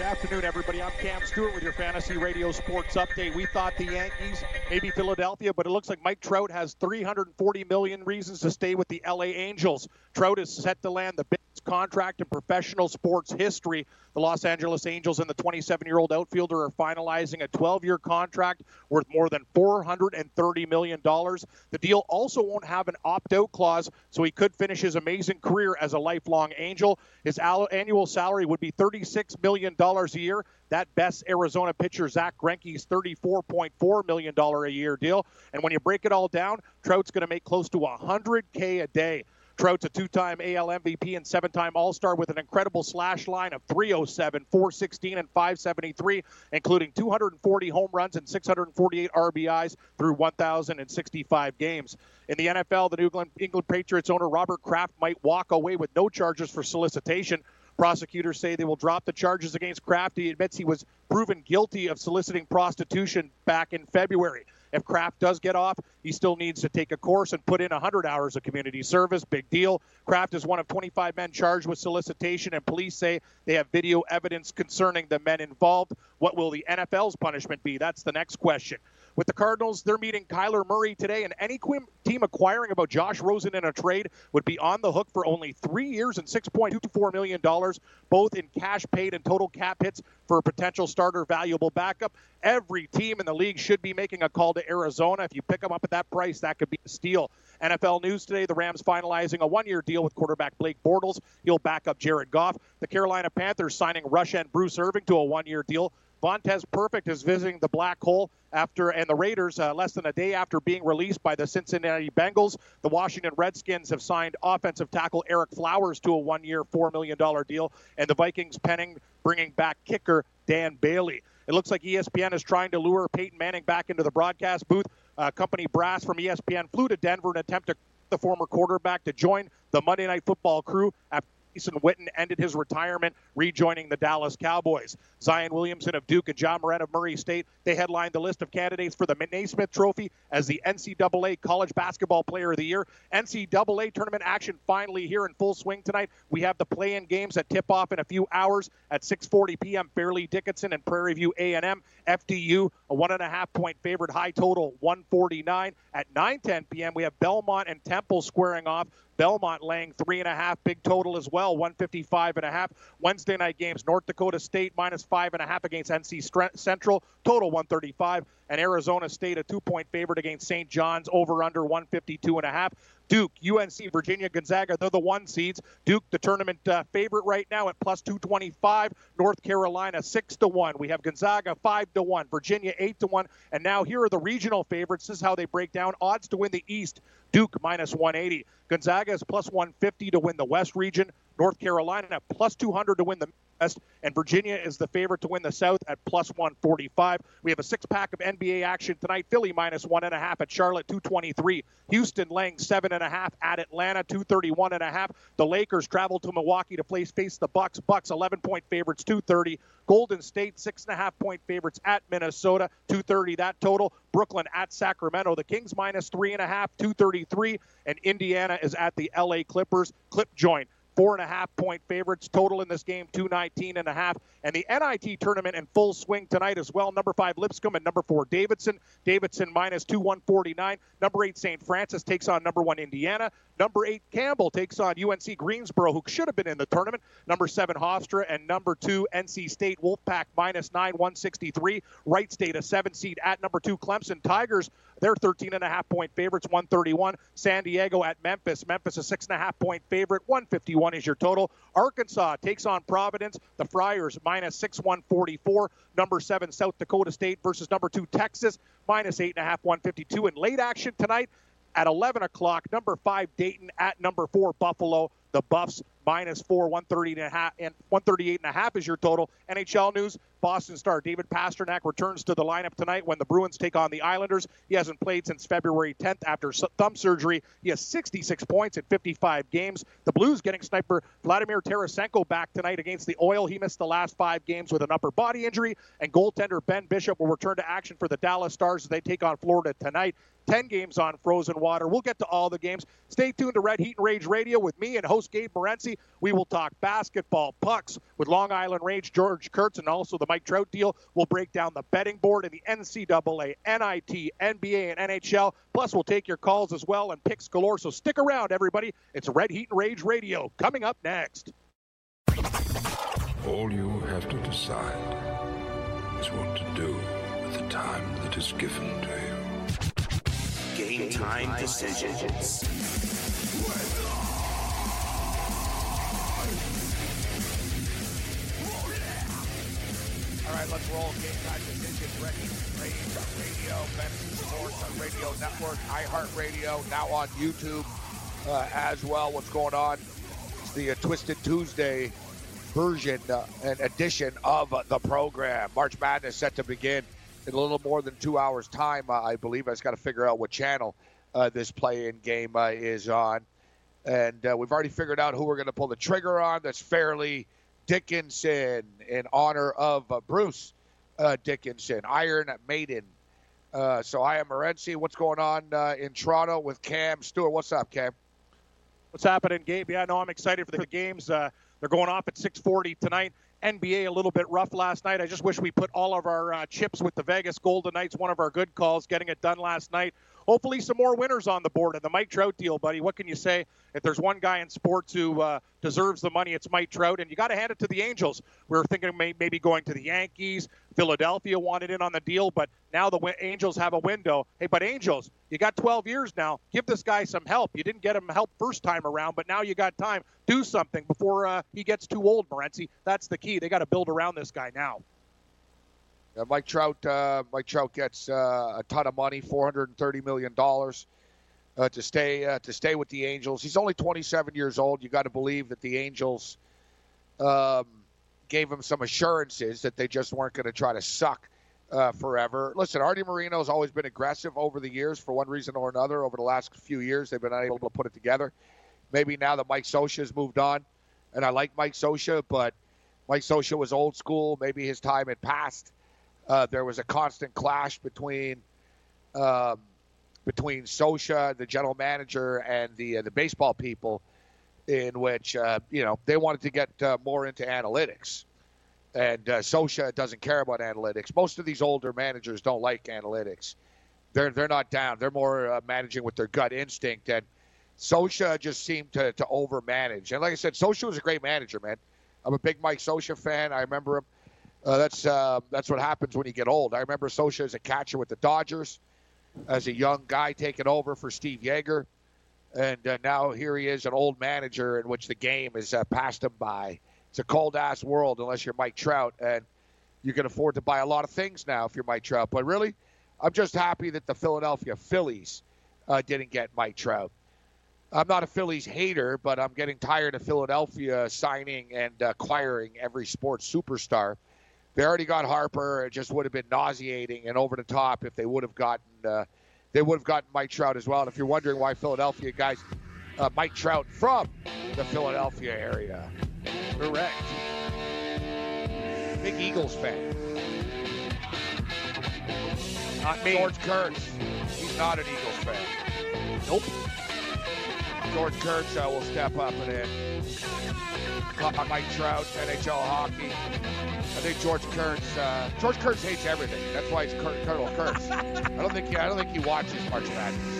Good afternoon, everybody. I'm Cam Stewart with your Fantasy Radio Sports Update. We thought the Yankees, maybe Philadelphia, but it looks like Mike Trout has 340 million reasons to stay with the LA Angels. Trout is set to land the biggest contract in professional sports history. The Los Angeles Angels and the 27 year old outfielder are finalizing a 12 year contract worth more than $430 million. The deal also won't have an opt out clause, so he could finish his amazing career as a lifelong Angel. His annual salary would be $36 million a year. That best Arizona pitcher, Zach Greinke's $34.4 million a year deal. And when you break it all down, Trout's going to make close to 100K a day. Trout's a two time AL MVP and seven time All Star with an incredible slash line of 307, 416, and 573, including 240 home runs and 648 RBIs through 1,065 games. In the NFL, the New England, England Patriots owner Robert Kraft might walk away with no charges for solicitation. Prosecutors say they will drop the charges against Kraft. He admits he was proven guilty of soliciting prostitution back in February. If Kraft does get off, he still needs to take a course and put in 100 hours of community service. Big deal. Kraft is one of 25 men charged with solicitation, and police say they have video evidence concerning the men involved. What will the NFL's punishment be? That's the next question. With the Cardinals, they're meeting Kyler Murray today, and any team acquiring about Josh Rosen in a trade would be on the hook for only three years and $6.24 million, both in cash paid and total cap hits for a potential starter valuable backup. Every team in the league should be making a call to Arizona. If you pick them up at that price, that could be a steal. NFL news today the Rams finalizing a one year deal with quarterback Blake Bortles. He'll back up Jared Goff. The Carolina Panthers signing Rush and Bruce Irvin to a one year deal. Vontaze Burfict is visiting the black hole after, and the Raiders uh, less than a day after being released by the Cincinnati Bengals. The Washington Redskins have signed offensive tackle Ereck Flowers to a one-year, four million dollar deal, and the Vikings penning bringing back kicker Dan Bailey. It looks like ESPN is trying to lure Peyton Manning back into the broadcast booth. Uh, company brass from ESPN flew to Denver in attempt to the former quarterback to join the Monday Night Football crew after Jason Witten ended his retirement, rejoining the Dallas Cowboys. Zion Williamson of Duke and Ja Morant of Murray State, they headlined the list of candidates for the Naismith Trophy as the NCAA College Basketball Player of the Year. NCAA tournament action finally here in full swing tonight. We have the play-in games that tip off in a few hours at 6:40 p.m. Fairleigh Dickinson and Prairie View A&M. FDU a one and a half point favorite, high total 149 at 9:10 p.m. We have Belmont and Temple squaring off. Belmont laying three and a half, big total as well, 155 and a half. Wednesday night games, North Dakota State minus five and a half against NC Central, total 135. And Arizona State a two-point favorite against St. John's, over under 152 and a half. Duke, UNC, Virginia, Gonzaga, they're the one seeds. Duke, the tournament uh, favorite right now at plus 225. North Carolina, 6 to 1. We have Gonzaga, 5 to 1. Virginia, 8 to 1. And now here are the regional favorites. This is how they break down odds to win the East. Duke, minus 180. Gonzaga is plus 150 to win the West region. North Carolina, plus 200 to win the West, and Virginia is the favorite to win the South at plus 145. We have a six pack of NBA action tonight. Philly minus one and a half at Charlotte, 223. Houston laying seven and a half at Atlanta, 231 and a half. The Lakers travel to Milwaukee to place face the Bucks. Bucks 11 point favorites, 230. Golden State six and a half point favorites at Minnesota, 230 that total. Brooklyn at Sacramento. The Kings minus three and a half, 233. And Indiana is at the LA Clippers. Clip joint four and a half point favorites. Total in this game 219 and a half. And the nit tournament in full swing tonight as well. Number five lipscomb and number four davidson. Davidson minus two 149 number eight st francis takes on number one indiana. Number eight campbell takes on unc greensboro who should have been in the tournament. Number seven hofstra. And number two nc state wolfpack minus nine 163 wright state a seven seed at number two clemson tigers they're 13 and a half point favorites 131 san diego at memphis memphis a six and a half point favorite 151 is your total. Arkansas takes on Providence. The Friars minus six one forty four. Number seven South Dakota State versus number two Texas minus eight and a half one fifty two. In late action tonight at eleven o'clock, number five Dayton at number four Buffalo. The Buffs minus four, 130 and a half, and 138 and a half is your total. NHL news: Boston star David Pastrnak returns to the lineup tonight when the Bruins take on the Islanders. He hasn't played since February 10th after thumb surgery. He has 66 points in 55 games. The Blues getting sniper Vladimir Tarasenko back tonight against the Oil. He missed the last five games with an upper body injury. And goaltender Ben Bishop will return to action for the Dallas Stars as they take on Florida tonight. 10 games on frozen water. We'll get to all the games. Stay tuned to Red Heat and Rage Radio with me and host Gabe Morency. We will talk basketball, pucks with Long Island Rage George Kurtz and also the Mike Trout deal. We'll break down the betting board in the NCAA, NIT, NBA, and NHL. Plus, we'll take your calls as well and picks galore. So stick around, everybody. It's Red Heat and Rage Radio coming up next. All you have to decide is what to do with the time that is given to you. Game time decisions. All right, let's roll game time decisions. Ready, Rage on Radio, Fantasy Sports on Radio Network, iHeartRadio, now on YouTube uh, as well. What's going on? It's the uh, Twisted Tuesday version uh, and edition of the program. March Madness set to begin in a little more than two hours' time, uh, I believe. I just got to figure out what channel uh, this play-in game uh, is on, and uh, we've already figured out who we're going to pull the trigger on. That's Fairleigh Dickinson in honor of uh, Bruce uh, Dickinson, Iron Maiden. So I am Morency. What's going on in Toronto with Cam Stewart? What's up, Cam? What's happening, Gabe? Yeah, no, I'm excited for the games. They're going off at 6:40 tonight. NBA a little bit rough last night. I just wish we put all of our uh, chips with the Vegas Golden Knights. One of our good calls, getting it done last night. Hopefully, some more winners on the board. And the Mike Trout deal, buddy. What can you say? If there's one guy in sports who uh, deserves the money, it's Mike Trout. And you got to hand it to the Angels. We were thinking maybe going to the Yankees. Philadelphia wanted in on the deal, but now the Angels have a window. Hey, but Angels, you got 12 years now. Give this guy some help. You didn't get him help first time around, but now you got time. Do something before uh, he gets too old, Morency. That's the key. They got to build around this guy now. Uh, Mike Trout. Uh, Mike Trout gets uh, a ton of money, 430 million dollars, uh, to stay uh, to stay with the Angels. He's only 27 years old. You got to believe that the Angels um, gave him some assurances that they just weren't going to try to suck uh, forever. Listen, Arte Moreno's always been aggressive over the years for one reason or another. Over the last few years, they've been unable to put it together. Maybe now that Mike Scioscia's moved on, and I like Mike Scioscia, but Mike Scioscia was old school. Maybe his time had passed. Uh, there was a constant clash between um, between Scioscia, the general manager, and the uh, the baseball people, in which uh, you know they wanted to get uh, more into analytics, and uh, Scioscia doesn't care about analytics. Most of these older managers don't like analytics. They're they're not down. They're more managing with their gut instinct, and Scioscia just seemed to to overmanage. And like I said, Scioscia was a great manager, man. I'm a big Mike Scioscia fan. I remember him. Uh, that's uh, that's what happens when you get old. I remember Scioscia as a catcher with the Dodgers, as a young guy taking over for Steve Yeager, and uh, now here he is, an old manager in which the game has uh, passed him by. It's a cold ass world unless you're Mike Trout, and you can afford to buy a lot of things now if you're Mike Trout. But really, I'm just happy that the Philadelphia Phillies uh, didn't get Mike Trout. I'm not a Phillies hater, but I'm getting tired of Philadelphia signing and acquiring every sports superstar. They already got Harper. It just would have been nauseating and over the top if they would have gotten uh, they would have gotten Mike Trout as well. And if you're wondering why Philadelphia guys, uh, Mike Trout from the Philadelphia area, Correct. big Eagles fan. Not me. George Kurtz, he's not an Eagles fan. Nope. George Kurtz uh, will step up and in. Mike Trout, NHL hockey. I think George Kurtz. Uh, George Kurtz hates everything. That's why he's Colonel Kurtz. I don't think he, I don't think he watches March Madness.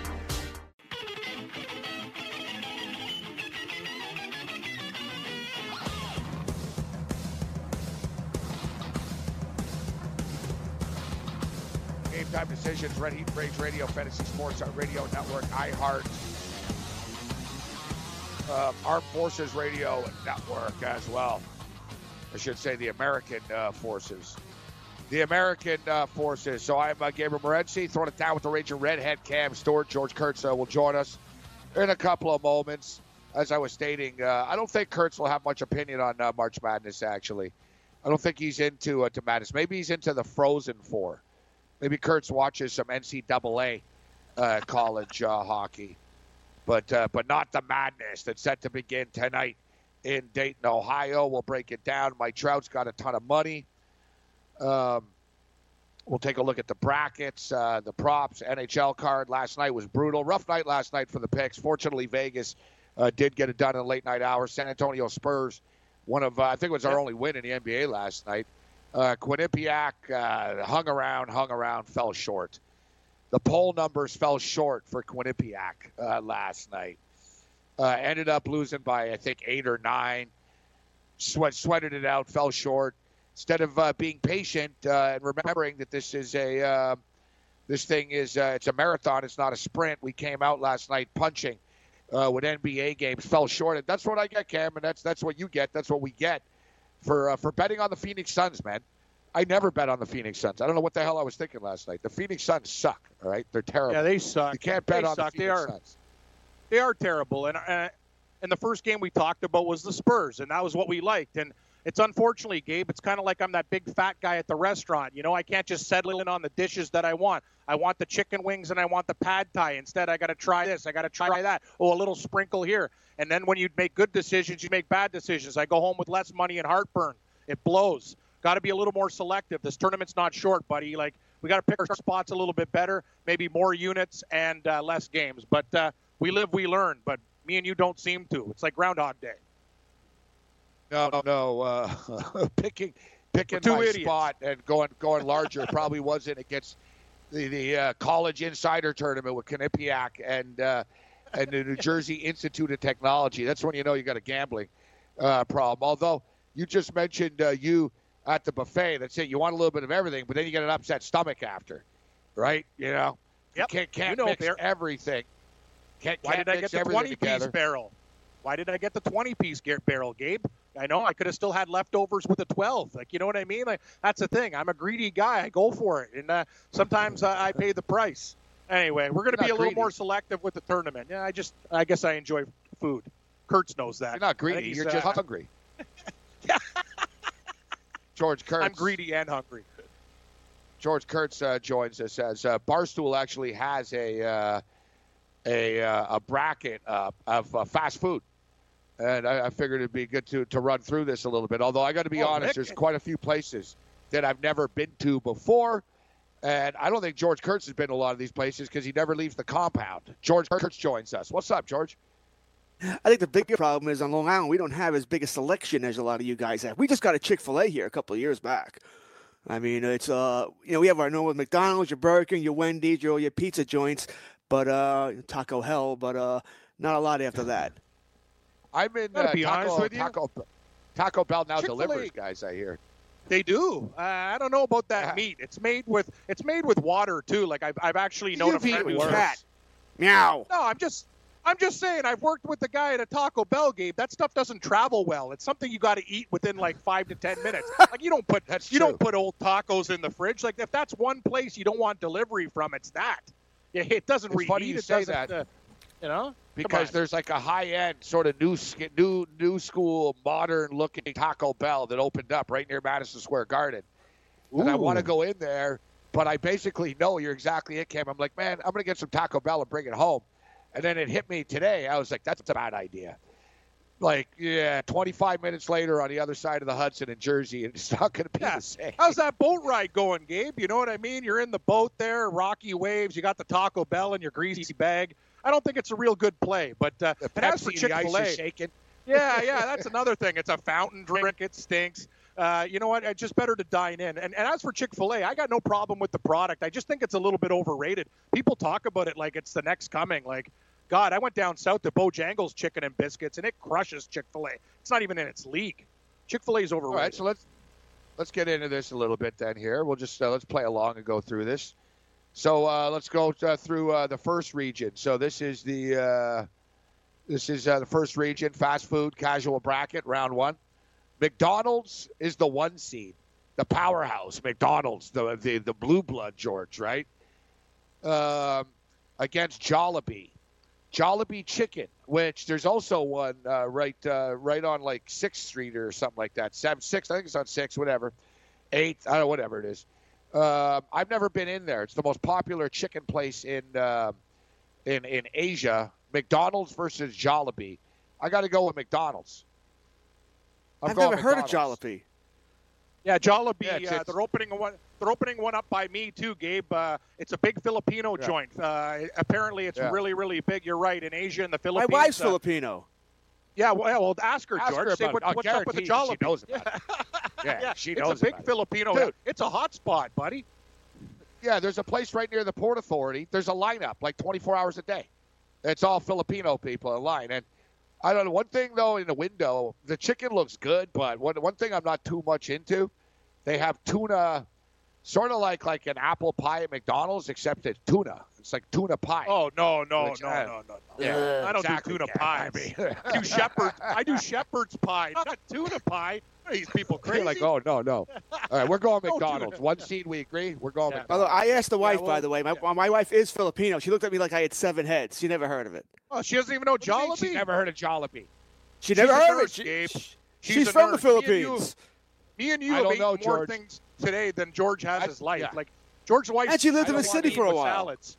Decisions, Red Heat Rage Radio, Fantasy Sports Radio Network, iHeart, uh, Armed Forces Radio Network as well. I should say the American uh, Forces. the American uh, forces. So I'm uh, Gabriel Morency, throwing it down with the Ranger Redhead Cam Stewart. George Kurtz uh, will join us in a couple of moments. As I was stating, uh, I don't think Kurtz will have much opinion on March Madness, actually. I don't think he's into uh, to madness. Maybe he's into the Frozen Four. Maybe Kurtz watches some NCAA uh, college uh, hockey, but uh, but not the madness that's set to begin tonight in Dayton, Ohio. We'll break it down. Mike Trout's got a ton of money. Um, we'll take a look at the brackets, uh, the props. NHL card last night was brutal. Rough night last night for the picks. Fortunately, Vegas uh, did get it done in late night hours. San Antonio Spurs, one of uh, I think it was our only win in the NBA last night. Uh, Quinnipiac uh, hung around, hung around, fell short. The poll numbers fell short for Quinnipiac uh, last night. Uh, ended up losing by I think eight or nine. Sweat, sweated it out, fell short. Instead of uh, being patient uh, and remembering that this is a this thing is it's a marathon, it's not a sprint. We came out last night punching with NBA games, fell short, and that's what I get, Cam, and that's that's what you get. That's what we get for uh, for betting on the Phoenix Suns, man. I never bet on the Phoenix Suns. I don't know what the hell I was thinking last night. The Phoenix Suns suck. All right, they're terrible. Yeah, they suck. You can't bet they on suck. the They Phoenix are. Suns. They are terrible. And uh, and the first game we talked about was the Spurs, and that was what we liked. And it's unfortunately, Gabe, it's kind of like I'm that big fat guy at the restaurant. You know, I can't just settle in on the dishes that I want. I want the chicken wings and I want the pad thai. Instead, I got to try this. I got to try that. Oh, a little sprinkle here. And then when you make good decisions, you make bad decisions. I go home with less money and heartburn. It blows. Got to be a little more selective. This tournament's not short, buddy. Like we got to pick our spots a little bit better. Maybe more units and uh, less games. But uh, we live, we learn. But me and you don't seem to. It's like Groundhog Day. No, no, no. Uh, picking picking two my idiots. spot and going going larger probably wasn't against the the uh, college insider tournament with Quinnipiac and uh, and the New Jersey Institute of Technology. That's when you know you got a gambling uh, problem. Although you just mentioned uh, you at the buffet. That's it. You want a little bit of everything, but then you get an upset stomach after, right? You know, Yep. you can't can't You know, mix Bear. everything. Can't, Why can't did I get the everything 20 piece together. barrel? Why did I get the 20 piece barrel, Gabe? I know I could have still had leftovers with a 12. Like, you know what I mean? Like, that's the thing. I'm a greedy guy. I go for it. And uh, sometimes I pay the price. Anyway, we're going to be a little greedy. more selective with the tournament. Yeah, I just, I guess I enjoy food. Kurtz knows that. You're not greedy. You're uh, just hungry. George Kurtz. I'm greedy and hungry. George Kurtz uh, joins us as uh, Barstool actually has a uh, a, uh, a bracket uh, of uh, fast food, and I, I figured it'd be good to to run through this a little bit. Although I got to be Oh, honest, Nick. there's quite a few places that I've never been to before, and I don't think George Kurtz has been to a lot of these places because he never leaves the compound. George Kurtz joins us. What's up, George? I think the bigger problem is on Long Island, we don't have as big a selection as a lot of you guys have. We just got a Chick fil A here a couple of years back. I mean, it's, uh, you know, we have our normal McDonald's, your Burger King, your Wendy's, your, your pizza joints, but, uh, Taco Hell, but, uh, not a lot after that. I'm in Gotta uh, be honest Taco, with you. Taco Taco Bell now Chick-fil-A. delivers, guys. I hear. They do. Uh, I don't know about that Yeah. meat. It's made with it's made with water too. Like I've I've actually known a You've friend who cat. Meow. No, I'm just I'm just saying I've worked with the guy at a Taco Bell, Gabe. That stuff doesn't travel well. It's something you got to eat within like five to ten minutes. Like you don't put That's you don't put old tacos in the fridge. Like if that's one place you don't want delivery from, it's that. Yeah, it doesn't It's reheat. funny you it say that. Uh, you know, because there's like a high end sort of new new new school modern looking Taco Bell that opened up right near Madison Square Garden. And I want to go in there, but I basically know you're exactly it, Cam. I'm like, man, I'm gonna get some Taco Bell and bring it home. And then it hit me today. I was like, that's a bad idea. Like, yeah, 25 minutes later on the other side of the Hudson in Jersey, and it's not gonna be Yeah. the same. How's that boat ride going, Gabe? You know what I mean? You're in the boat there, rocky waves. You got the Taco Bell in your greasy bag. I don't think it's a real good play. But uh, The and as for Chick the ice Fil A, yeah, yeah, that's another thing. It's a fountain drink. It stinks. Uh, you know what? It's just better to dine in. And, and as for Chick Fil A, I got no problem with the product. I just think it's a little bit overrated. People talk about it like it's the next coming. Like, God, I went down south to Bojangles Chicken and Biscuits, and it crushes Chick Fil A. It's not even in its league. Chick Fil A is overrated. right, so let's let's get into this a little bit then. Here, we'll just uh, let's play along and go through this. So uh, let's go uh, through uh, the first region. So this is the uh, this is uh, the first region, fast food casual bracket, round one. McDonald's is the one seed. the powerhouse, McDonald's, the the, the blue blood George, right? Um, against Jollibee. Jollibee Chicken, which there's also one uh, right uh, right on like Sixth Street or something like that. Seven, six, I think it's on six, whatever. Eight, I don't know, whatever it is. Um I've never been in there. It's the most popular chicken place in uh, in in Asia. McDonald's versus Jollibee. I got to go with McDonald's. I'm I've going never heard of McDonald's. Jollibee. Yeah, Jollibee. Yeah, it's- uh, it's- they're opening one. They're opening one up by me too, Gabe. Uh, it's a big Filipino Yeah. joint. Uh, apparently, it's Yeah. really, really big. You're right. In Asia and the Philippines. My Philippines. wife's uh, Filipino. Yeah, well, well, ask her, Ask George. her Say what. I'll what's up with the Jollibee? she knows about it. Yeah, she knows It's a big it. Filipino. Dude. It's a hot spot, buddy. Yeah, there's a place right near the Port Authority. There's a lineup like 24 hours a day. It's all Filipino people in line. And I don't know. One thing, though, in the window, the chicken looks good, but one, one thing I'm not too much into, they have tuna, sort of like like an apple pie at McDonald's, except it's tuna. It's like tuna pie. Oh no, no, Which, no, uh, no, no, no. yeah, I don't exactly, do tuna yeah, pie. I mean- I do shepherd. I do shepherd's pie, not tuna pie. These people crazy? You're like, oh, no, no. All right, we're going McDonald's. One seed, we agree. We're going Yeah. McDonald's. Although I asked the wife, by well, the way, my, my wife is Filipino. She looked at me like I had seven heads. She never heard of it. Oh, she doesn't even know What do you mean Jollibee. She never heard of Jollibee. She never a heard of it. She- she- She's she's a from the nurse. Me and you- Philippines. Me and you I have don't ate know, more George. things today than George has I- his life. yeah. Like George's wife. And she lived in the city for a while. Salads.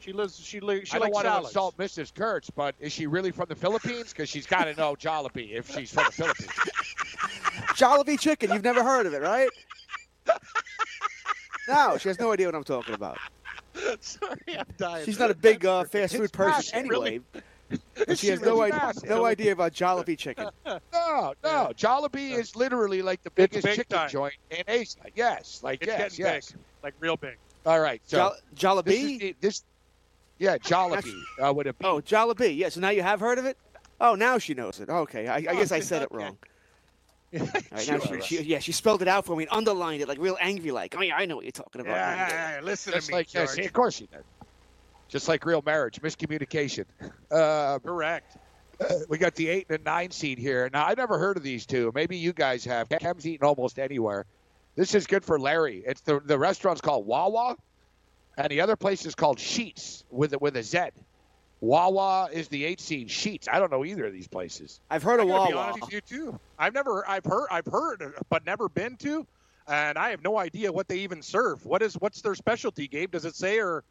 She lives. She lives. She I don't likes want salads. to insult Mrs. Kurtz, but is she really from the Philippines? Because she's got to know Jollibee if she's from the Philippines. Jollibee chicken. You've never heard of it, right? No, she has no idea what I'm talking about. Sorry, I'm dying. She's not a big uh, fast food person anyway. really. But she has no idea, no idea about Jollibee chicken. No, no. Jollibee is literally like the biggest big chicken time. joint in Asia. Yes, like It's yes, yes. big, like real big. All right, so Jo- this is Jollibee? the- this, yeah, Jollibee uh, with a B. Oh, Jollibee. Yeah, so now you have heard of it? Oh, now she knows it. Okay, I, I guess I said it wrong. All right, now she, she, yeah, she spelled it out for me and underlined it like real angry, like, oh yeah, I know what you're talking about. Yeah, yeah, yeah, listen Just to me, like George. yes, of course she did. Just like real marriage, miscommunication. Uh, Correct. we got the eight and a nine seed here. Now, I've never heard of these two. Maybe you guys have. Cam's eaten almost anywhere. This is good for Larry. It's the the restaurant's called Wawa, and the other place is called Sheetz with a, with a Z. Wawa is the eight seed. Sheetz. I don't know either of these places. I've heard of gotta be Wawa. honest with you too. I've never, I've heard, I've heard, but never been to, and I have no idea what they even serve. What is, what's their specialty, Gabe? Does it say, or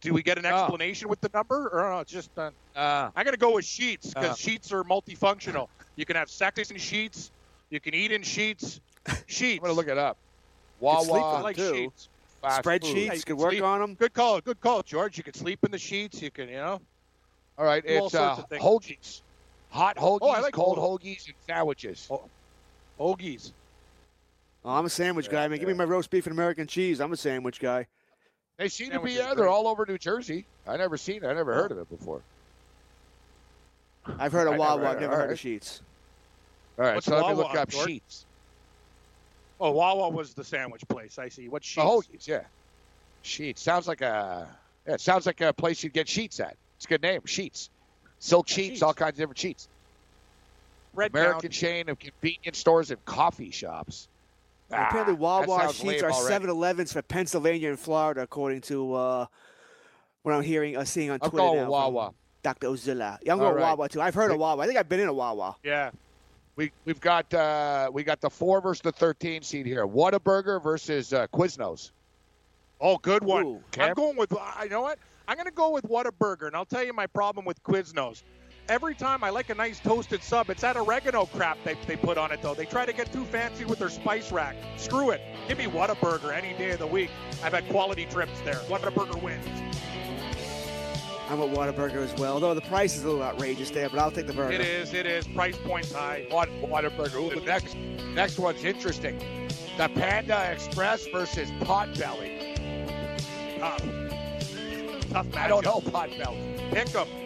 do we get an Oh. explanation with the number, or no, just? Uh, Uh, I'm gonna go with sheets because Uh. sheets are multifunctional. You can have sex in sheets. You can eat in sheets. Sheets. I'm gonna look it up. Could sleep I Wawa like too. sheets. fast food. Spreadsheets Hey, could work sleep. on them. Good call. Good call, George. You can sleep in the sheets. You can, you know. All right, Do all it's sorts uh, of hoagies, hot hoagies, Oh, I like cold hoagies. hoagies, and sandwiches. Oh. Hoagies. Oh, I'm a sandwich guy. I mean, give me my roast beef and American cheese. I'm a sandwich guy. They seem to be. Yeah, they're all over New Jersey. I never seen it. I never heard of it before. I've heard of Wawa. never- I've never heard right. of Sheets. All right, What's so let me look up George? sheets. Oh, Wawa was the sandwich place. I see. What sheets? The hoagies, yeah. Sheets sounds like a. Yeah, it sounds like a place you'd get sheets at. It's a good name, sheets. Silk sheets, Sheets. all kinds of different sheets. Red American Mountain. chain of convenience stores and coffee shops. Ah, Apparently, Wawa sheets are 7-Elevens for Pennsylvania and Florida, according to uh, what I'm hearing, uh, seeing on I'm Twitter going now Wawa. Dr. Ozilla. Yeah, I'm going right. Wawa too. I've heard of Wawa. I think I've been in a Wawa. Yeah. We we've got uh, we got the four versus the thirteen seed here. Whataburger versus uh, Quiznos. Oh, good one. Ooh, I'm going with. I you know what? I'm going to go with Whataburger, and I'll tell you my problem with Quiznos. Every time I like a nice toasted sub, it's that oregano crap they, they put on it, though. They try to get too fancy with their spice rack. Screw it. Give me Whataburger any day of the week. I've had quality trips there. Whataburger wins. I'm a Whataburger as well, though the price is a little outrageous there, but I'll take the burger. It is. It is. Price points high. What Whataburger? Ooh, the next next one's interesting. The Panda Express versus Potbelly. Tough. Tough matchup. I don't know Potbelly. Pick 'em.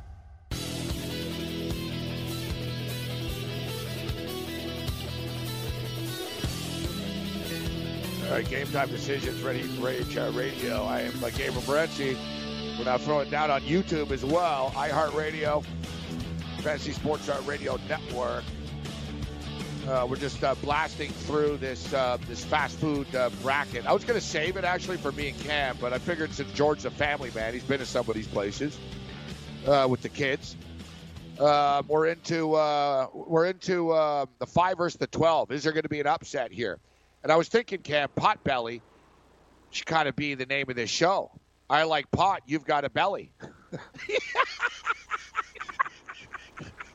Right, game time decisions ready for Rage uh, Radio. I am uh, Gabriel Morency. We're now throwing down on YouTube as well. iHeartRadio, Fantasy Sports uh, Radio Network. Uh, we're just uh, blasting through this uh, this fast food uh, bracket. I was going to save it actually for me and Cam, but I figured since George's a family man, he's been to some of these places uh, with the kids. Uh, we're into uh, we're into uh, the five versus the twelve. Is there going to be an upset here? And I was thinking, Cam, Potbelly should kind of be the name of this show. I like pot. You've got a belly.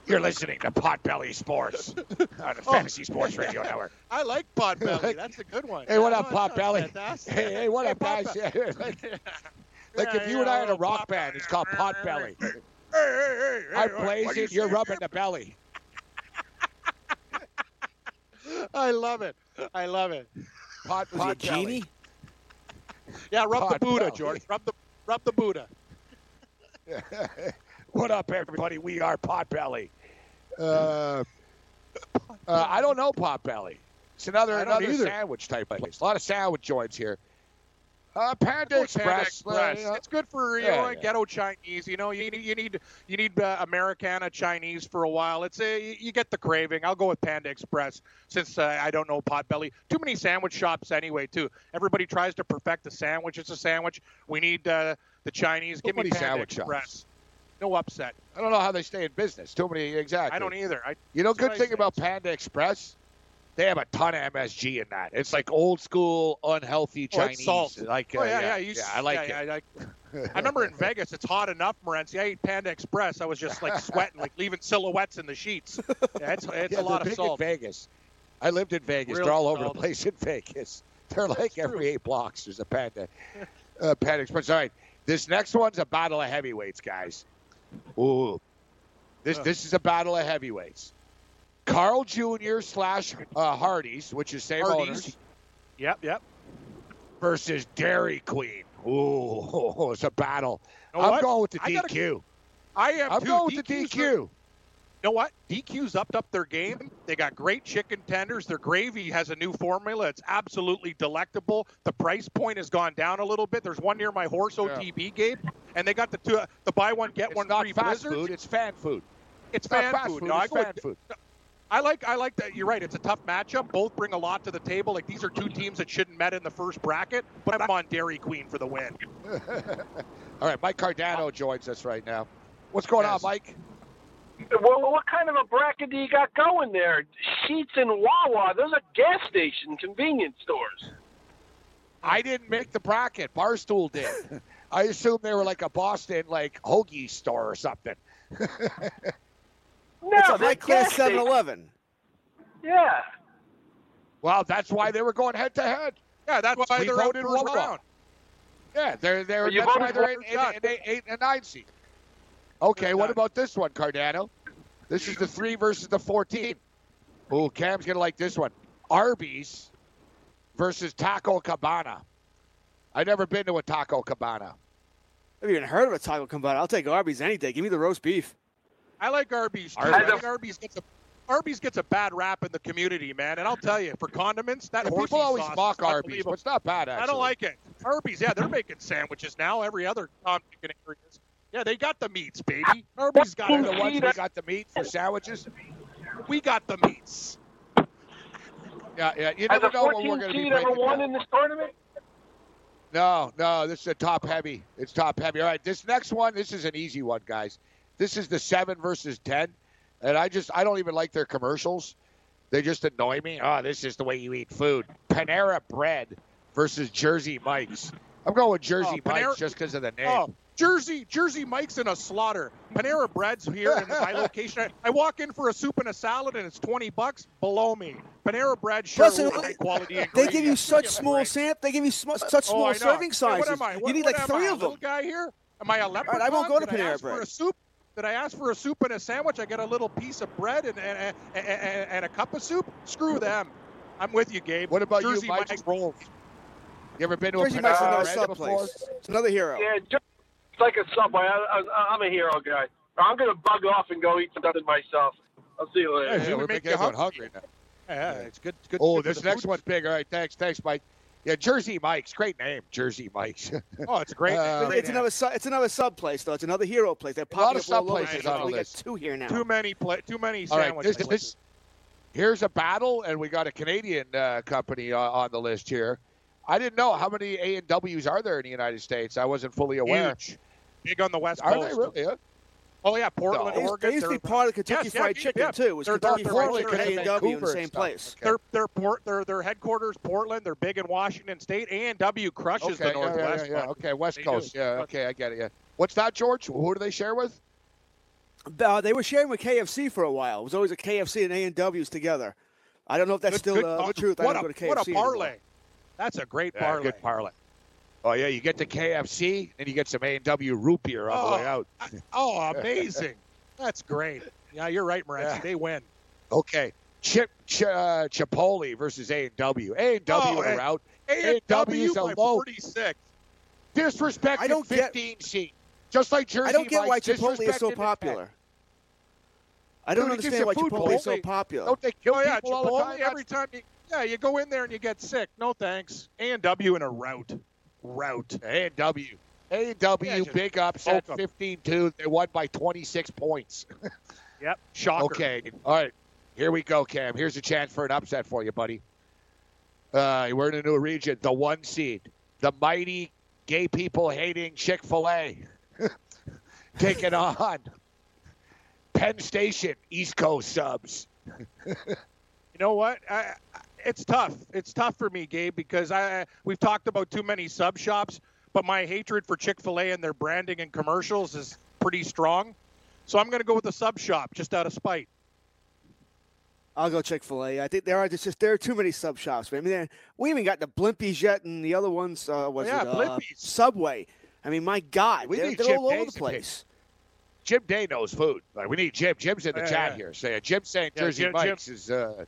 You're listening to Potbelly Sports on the oh. Fantasy Sports Radio Network. I like Potbelly. That's a good one. Hey, what Yeah, up, Potbelly? Hey, hey, what Hey, up, guys? Like like Yeah, if you yeah, and I had a rock band, it's called Potbelly. Hey, hey, hey, I hey, blaze you it, you're rubbing the belly. I love it. I love it. Pot, Was he a Potbelly. genie? Yeah, rub the Buddha, Potbelly. George. Rub the rub the Buddha. what up, everybody? We are Potbelly. Uh, uh, I don't know Potbelly. It's another another either. sandwich type place. A lot of sandwich joints here. Uh, Panda Express. uh, Express. you It's good for you Yeah, know yeah. ghetto Chinese. You know, you need you need you need uh, Americana Chinese for a while. It's a you get the craving. I'll go with Panda Express since uh, I don't know Potbelly. Too many sandwich shops anyway. Too. Everybody tries to perfect a sandwich. It's a sandwich. We need uh, the Chinese. Too Give me Panda sandwich Express. shops. No upset. I don't know how they stay in business. Too many, exactly. I don't either. I, You know, good thing about Panda Express, they have a ton of MSG in that. It's like old school, unhealthy Oh, Chinese. salt. Like, oh uh, yeah, yeah. You, yeah, I like yeah, it. yeah, I, I remember in Vegas, it's hot enough, Morency. I ate Panda Express. I was just like sweating, like leaving silhouettes in the sheets. Yeah, it's it's yeah, a lot of salt. in Vegas. I lived in Vegas. Really they're all over the place in Vegas. They're like every eight blocks. There's a Panda, uh, Panda Express. All right, this next one's a battle of heavyweights, guys. Ooh, this Ugh. this is a battle of heavyweights. Carl Jr. slash uh, Hardee's, which is same Hardee's. owners, Yep, yep. versus Dairy Queen. Ooh, it's a battle. You know I'm what? going with the I gotta- DQ. I am I'm too. going with the DQ's DQ. You know what? DQ's upped up their game. They got great chicken tenders. Their gravy has a new formula. It's absolutely delectable. The price point has gone down a little bit. There's one near my horse OTB, Gabe, and they got the two, the buy one get It's one not free fast blizzard. food. It's fan food. It's It's fan food. food. No, I it's go fan food. I like I like that. You're right. It's a tough matchup. Both bring a lot to the table. Like these are two teams that shouldn't met in the first bracket, but I'm on Dairy Queen for the win. All right, Mike Cardano uh, joins us right now. What's going Yes. on, Mike? Well, what kind of a bracket do you got going there? Sheets and Wawa, those are gas station convenience stores. I didn't make the bracket. Barstool did. I assume they were like a Boston like hoagie store or something. No, It's a high class 7-Eleven. Yeah. Well, that's why they were going head to head. Yeah, that's why We they're out voted first Wawa. round. Yeah, they're they're you that's why they're in, for in, John. in eight, eight and nine seed. Okay, what about this one, Cardano? This is the three versus the fourteen. Oh, Cam's gonna like this one. Arby's versus Taco Cabana. I've never been to a Taco Cabana. I've even heard of a taco Cabana. I'll take Arby's any day. Give me the roast beef. I like Arby's too. Arby's. I think Arby's gets a Arby's gets a bad rap in the community, man. And I'll tell you, for condiments, that And people always sauce mock is Arby's, but it's not bad. Actually. I don't like it. Arby's, yeah, they're making sandwiches now. Every other Tom, Dick, and Harry is. Yeah, they got the meats, baby. Arby's got the ones that got the meat for sandwiches. We got the meats. Yeah, yeah. You never know when we're going to be seed ever won in this tournament? No, no, this is a top heavy. It's top heavy. All right, this next one, this is an easy one, guys. This is the seven versus ten, and I just I don't even like their commercials. They just annoy me. Oh, this is the way you eat food. Panera Bread versus Jersey Mike's. I'm going with Jersey Oh, Panera- Mike's just because of the name. Oh, Jersey, Jersey Mike's in a slaughter. Panera Bread's here in my location. I, I walk in for a soup and a salad, and it's twenty bucks below me. Panera Bread, sure, Plus, it- high quality They give you such small break. samp. They give you sm- such Oh, small I know. serving Hey, sizes. What am I? What, you need what like am three I, a of them. little guy here? Am I a leprechaun? I won't go to Panera ask for Bread. a soup? Did I ask for a soup and a sandwich? I get a little piece of bread and and, and, and, and a cup of soup. Screw them. I'm with you, Gabe. What about Jersey you, Mike? Mike's rolls? You ever been to Jersey a Mike's Panera another sub place. It's another hero. Yeah, just it's like a subway. I, I, I'm a hero guy. I'm gonna bug off and go eat something myself. I'll see you later. Yeah, Yeah, we we're making you everyone hungry. hungry now. Yeah, it's good. good Oh, good this next food. one's big. All right, thanks, thanks, Mike. Yeah, Jersey Mike's great name, Jersey Mike's. Oh, it's a great. Uh, great it's name. another su- it's another sub place though. It's another hero place. They're A lot popping of up all sub over places the on the We got list. two here now. too many pla- too many All right, sandwiches. this, this, here's a battle, and we got a Canadian uh, company uh, on the list here. I didn't know how many A and W's are there in the United States. I wasn't fully aware. Huge. Big on the West Coast. Are Coast. they really? Yeah. Oh yeah, Portland, No. They used, Oregon. they used to be part of Kentucky Yes, Fried yeah, Chicken yeah. too. It was They're- Kentucky they're Fried Portland Chicken and W in the Vancouver same and stuff. place. Okay. Their their port their their headquarters Portland. They're big in Washington State. A and W crushes Okay, the yeah, Northwest. yeah, yeah, Okay, West They Coast. do. Yeah, okay, I get it. Yeah. What's that, George? Who do they share with? Uh, they were sharing with KFC for a while. It was always a KFC and A and W's together. I don't know if that's Good- still good uh, the call. truth. I What don't a go to KFC what a anymore. parlay. That's a great Yeah, parlay. good parlay. Oh yeah, you get the KFC, and you get some A and W root beer on the way out. Oh, amazing. That's great. Yeah, you're right, Morency. Yeah. They win. Okay, Chip Ch- uh, Chipotle versus A and W. A and W Oh, in a hey. route. A and W A&W is a low. 46. Disrespect I don't get- 15 seat. Just like Jersey I don't get why Chipotle is so popular. I don't Dude, understand why food, Chipotle is so popular. Don't they kill Oh yeah, people all the Chipotle. time? Every time you yeah, you go in there and you get sick. No thanks. A and W in a route. Route. A and W. A and W, big upset, poke 'em. 15-2. They won by 26 points. Yep. Shocker. Okay. All right. Here we go, Cam. Here's a chance for an upset for you, buddy. Uh, we're in a new region. The one seed, the mighty gay people hating Chick Fil A, taking on Penn Station East Coast subs. You know what? I, I- it's tough. It's tough for me, Gabe, because I we've talked about too many sub shops, but my hatred for Chick Fil A and their branding and commercials is pretty strong. So I'm going to go with a sub shop just out of spite. I'll go Chick Fil A. I think there are just, just there are too many sub shops. man. I mean, we even got the Blimpies yet, and the other ones uh, was Yeah, it uh, Blimpies. Subway. I mean, my God, We they're, need they're Jim all over Days the place. Jim Day knows food. Like, we need Jim. Jim's in the Yeah, chat yeah. here. Saying Jim saying Yeah, Jersey Jim- Mike's is uh,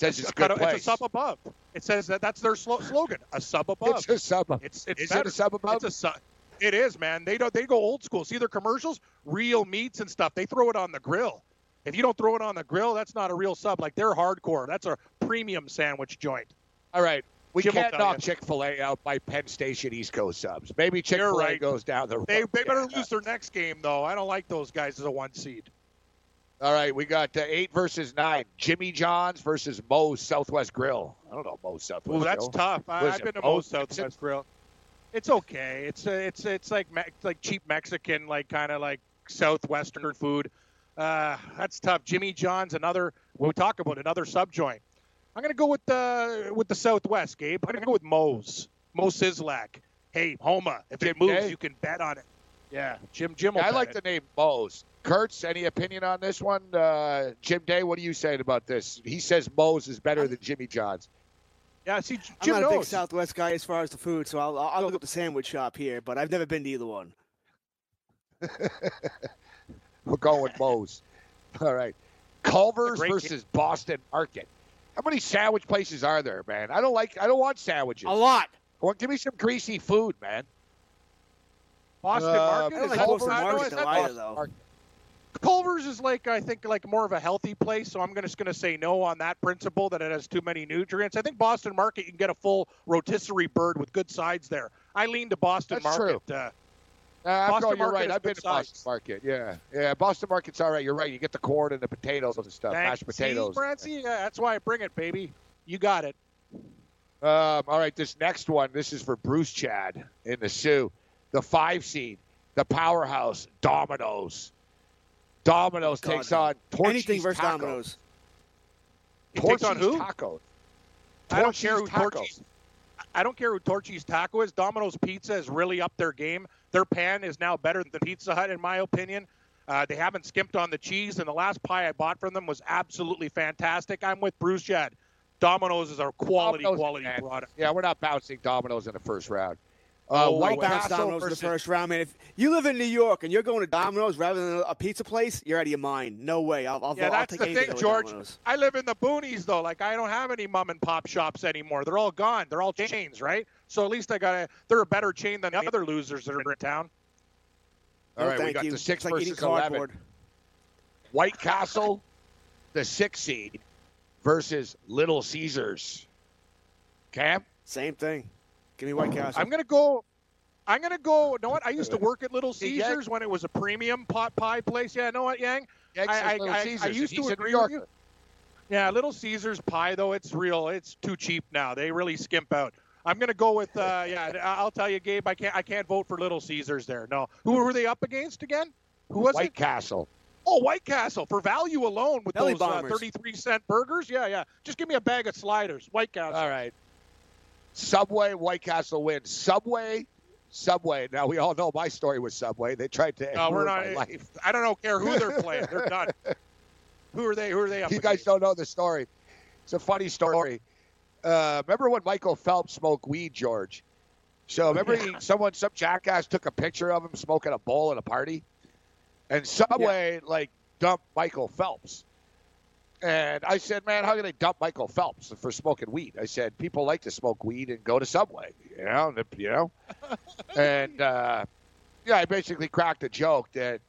says it's a good place. It's a sub above. It says that that's their slo- slogan, a sub above. It's a sub. It's it's Is it a sub above? It's a sub. It is, man. They don't. They go old school. See their commercials, real meats and stuff. They throw it on the grill. If you don't throw it on the grill, that's not a real sub. Like they're hardcore. That's a premium sandwich joint. All right. We Jim can't knock. Chick Fil A out by Penn Station East Coast subs. Maybe Chick Fil A right. goes down the road. They they better Yeah. lose their next game though. I don't like those guys as a one seed. All right, we got uh, eight versus nine. Jimmy John's versus Moe's Southwest Grill. I don't know Moe's Southwest Ooh, that's Grill. tough. I, I've been to Moe's? Southwest Grill. It's okay. It's uh, it's it's like me- like cheap Mexican, like kind of like southwestern food. Uh, that's tough. Jimmy John's another. We'll talk about another sub joint. I'm gonna go with the with the Southwest, Gabe. I'm gonna go with Moe's. Moe Szyslak. Hey, Homa. If it moves, you can bet on it. Yeah, Jim. Jim. Yeah, I like it. the name Moe's. Kurtz, any opinion on this one? Uh, Jim Day, what are you saying about this? He says Moe's is better than Jimmy John's. Yeah, see, I'm Jim not a big. Southwest guy as far as the food, so I'll, I'll look up the sandwich shop here. But I've never been to either one. We're going with Moe's. All right. Culver's Great versus Boston Market. How many sandwich places are there, man? I don't like. I don't want sandwiches. A lot. Well, give me some greasy food, man. Boston Uh, Market. Is like Culver's- Boston I know Market though not either, Boston though. Market. Culver's is like I think like more of a healthy place, so I'm gonna, just going to say no on that principle that it has too many nutrients. I think Boston Market you can get a full rotisserie bird with good sides there. I lean to Boston That's Market. Uh, Uh, after Boston all, you're Market right. I've been good to Boston. Market. Yeah, yeah. Boston Market's all right. You're right. You get the corn and the potatoes and stuff, thanks. mashed potatoes. See, Brancy? Yeah, that's why I bring it, baby. You got it. Um, all right, this next one, this is for Bruce Chad in the Sioux. The five seed, the powerhouse, Domino's. Domino's God, takes on Torchy's Anything versus Tacos. Domino's. He takes on Torchy's who? Tacos. I don't care who Torchy's Tacos. Torchy's. I don't care who Torchy's Taco is. Domino's Pizza is really up their game. Their pan is now better than the Pizza Hut, in my opinion. Uh, they haven't skimped on the cheese, and the last pie I bought from them was absolutely fantastic. I'm with Bruce Jed. Domino's is our quality, Domino's, quality man. product. Yeah, we're not bouncing Domino's in the first round. Uh, Oh, White Bounce Castle Domino's in the first round, man. If you live in New York and you're going to Domino's rather than a pizza place, you're out of your mind. No way. I'll, I'll, Yeah, I'll that's take the thing, George. Domino's. I live in the boonies though. Like I don't have any mom and pop shops anymore. They're all gone. They're all chains, right? So at least I got a. They're a better chain than the other losers that are in town. All No, right, we thank got you. the six It's like eating versus eleven. cardboard. White Castle, the six seed, versus Little Caesars. Cam, Same thing. Give me White Castle. I'm gonna go. I'm gonna go. You know what? I used to work at Little Hey, Yang. Caesars when it was a premium pot pie place. Yeah, know what, Yang? Yang I- says I- Little I- I used He's to a agree New with Yorker. Yeah, Little Caesars pie though, it's real. It's too cheap now. They really skimp out. I'm gonna go with. Uh, yeah, I- I'll tell you, Gabe. I can't. I can't vote for Little Caesars there. No. Who were they up against again? Who was White it? Castle. Oh, White Castle for value alone with Belly those uh, 33 cent burgers. Yeah, yeah. Just give me a bag of sliders. White Castle. All right. Subway, White Castle wins. Subway, Subway. Now we all know my story with Subway. They tried to No, we're not. my life. I don't know, care who they're playing. They're done. Who are they? Who are they up You guys against? don't know the story. It's a funny story. Uh, remember when Michael Phelps smoked weed, George? So remember, he, someone, some jackass took a picture of him smoking a bowl at a party, and Subway like dumped Michael Phelps. And I said, man, how can they dump Michael Phelps for smoking weed? I said, people like to smoke weed and go to Subway, you know, and, you know. and uh, yeah, I basically cracked a joke that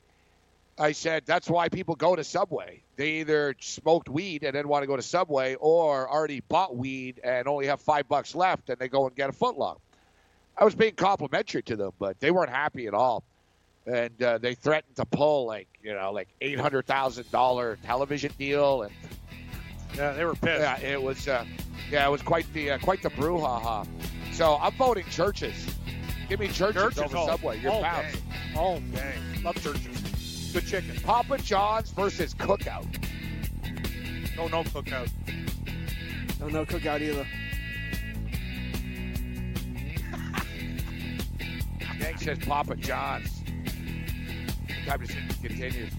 I said that's why people go to Subway. They either smoked weed and then want to go to Subway, or already bought weed and only have five bucks left, and they go and get a footlong. I was being complimentary to them, but they weren't happy at all, and uh, they threatened to pull like you know like eight hundred thousand dollar television deal, and Yeah, they were pissed. yeah, it was uh, yeah, it was quite the uh, quite the brouhaha. So I'm voting Church's. Give me Church's, Church's, over oh, Subway. You're all bounced. day. All day. Love Church's. Good chicken. Papa John's versus Cookout. No, no cookout. No, no cookout either. Gang says Papa John's. Time to continues.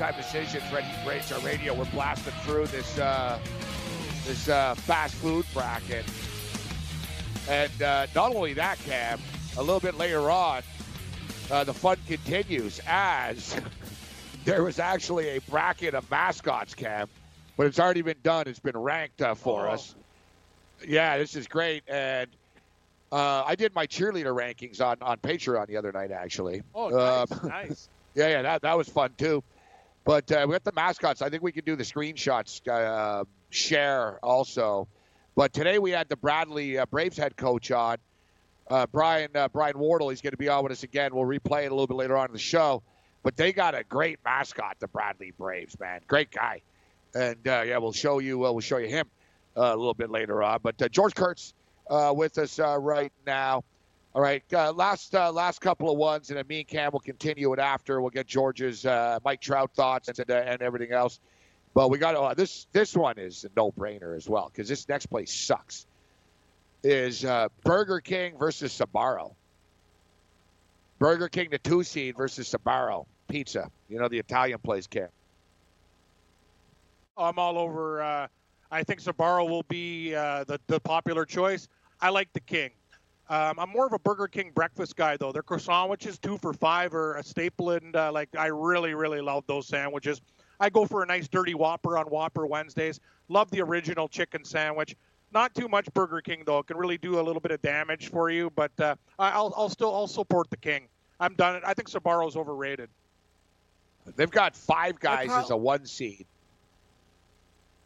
All right, game time decisions. Ready to raise our radio. We're blasting through this uh, this uh, fast food bracket, and uh, not only that, Cam. A little bit later on, uh, the fun continues as there was actually a bracket of mascots, Cam, but it's already been done. It's been ranked uh, for Oh. us. Yeah, this is great, and uh, I did my cheerleader rankings on on Patreon the other night, actually. Oh, Uh, nice. nice. yeah, yeah, that, that was fun too. But uh, we got the mascots. I think we can do the screenshots uh, share also. But today we had the Bradley uh, Braves head coach on, uh, Brian uh, Brian Wardle. He's going to be on with us again. We'll replay it a little bit later on in the show. But they got a great mascot, the Bradley Braves, man. Great guy. And uh, yeah, we'll show you. We'll show you him a little bit later on. But George Kurtz with us right now. All right, uh, last uh, last couple of ones, and then me and Cam will continue it after. We'll get George's uh, Mike Trout thoughts and, uh, and everything else. But we got uh, this. This one is a no brainer as well because this next place sucks. Is uh, Burger King versus Sbarro? Burger King, the two seed versus Sbarro Pizza. You know the Italian place, Cam. I'm all over. I think Sbarro will be the the popular choice. I like the King. Um, I'm more of a Burger King breakfast guy though. Their croissant sandwiches, two for five, are a staple, and uh, like I really, really love those sandwiches. I go for a nice dirty Whopper on Whopper Wednesdays. Love the original chicken sandwich. Not too much Burger King though. It can really do a little bit of damage for you, but uh, I- I'll I'll still I'll support the King. I'm done. I think Sbarro's overrated. They've got five guys prob- as a one seed.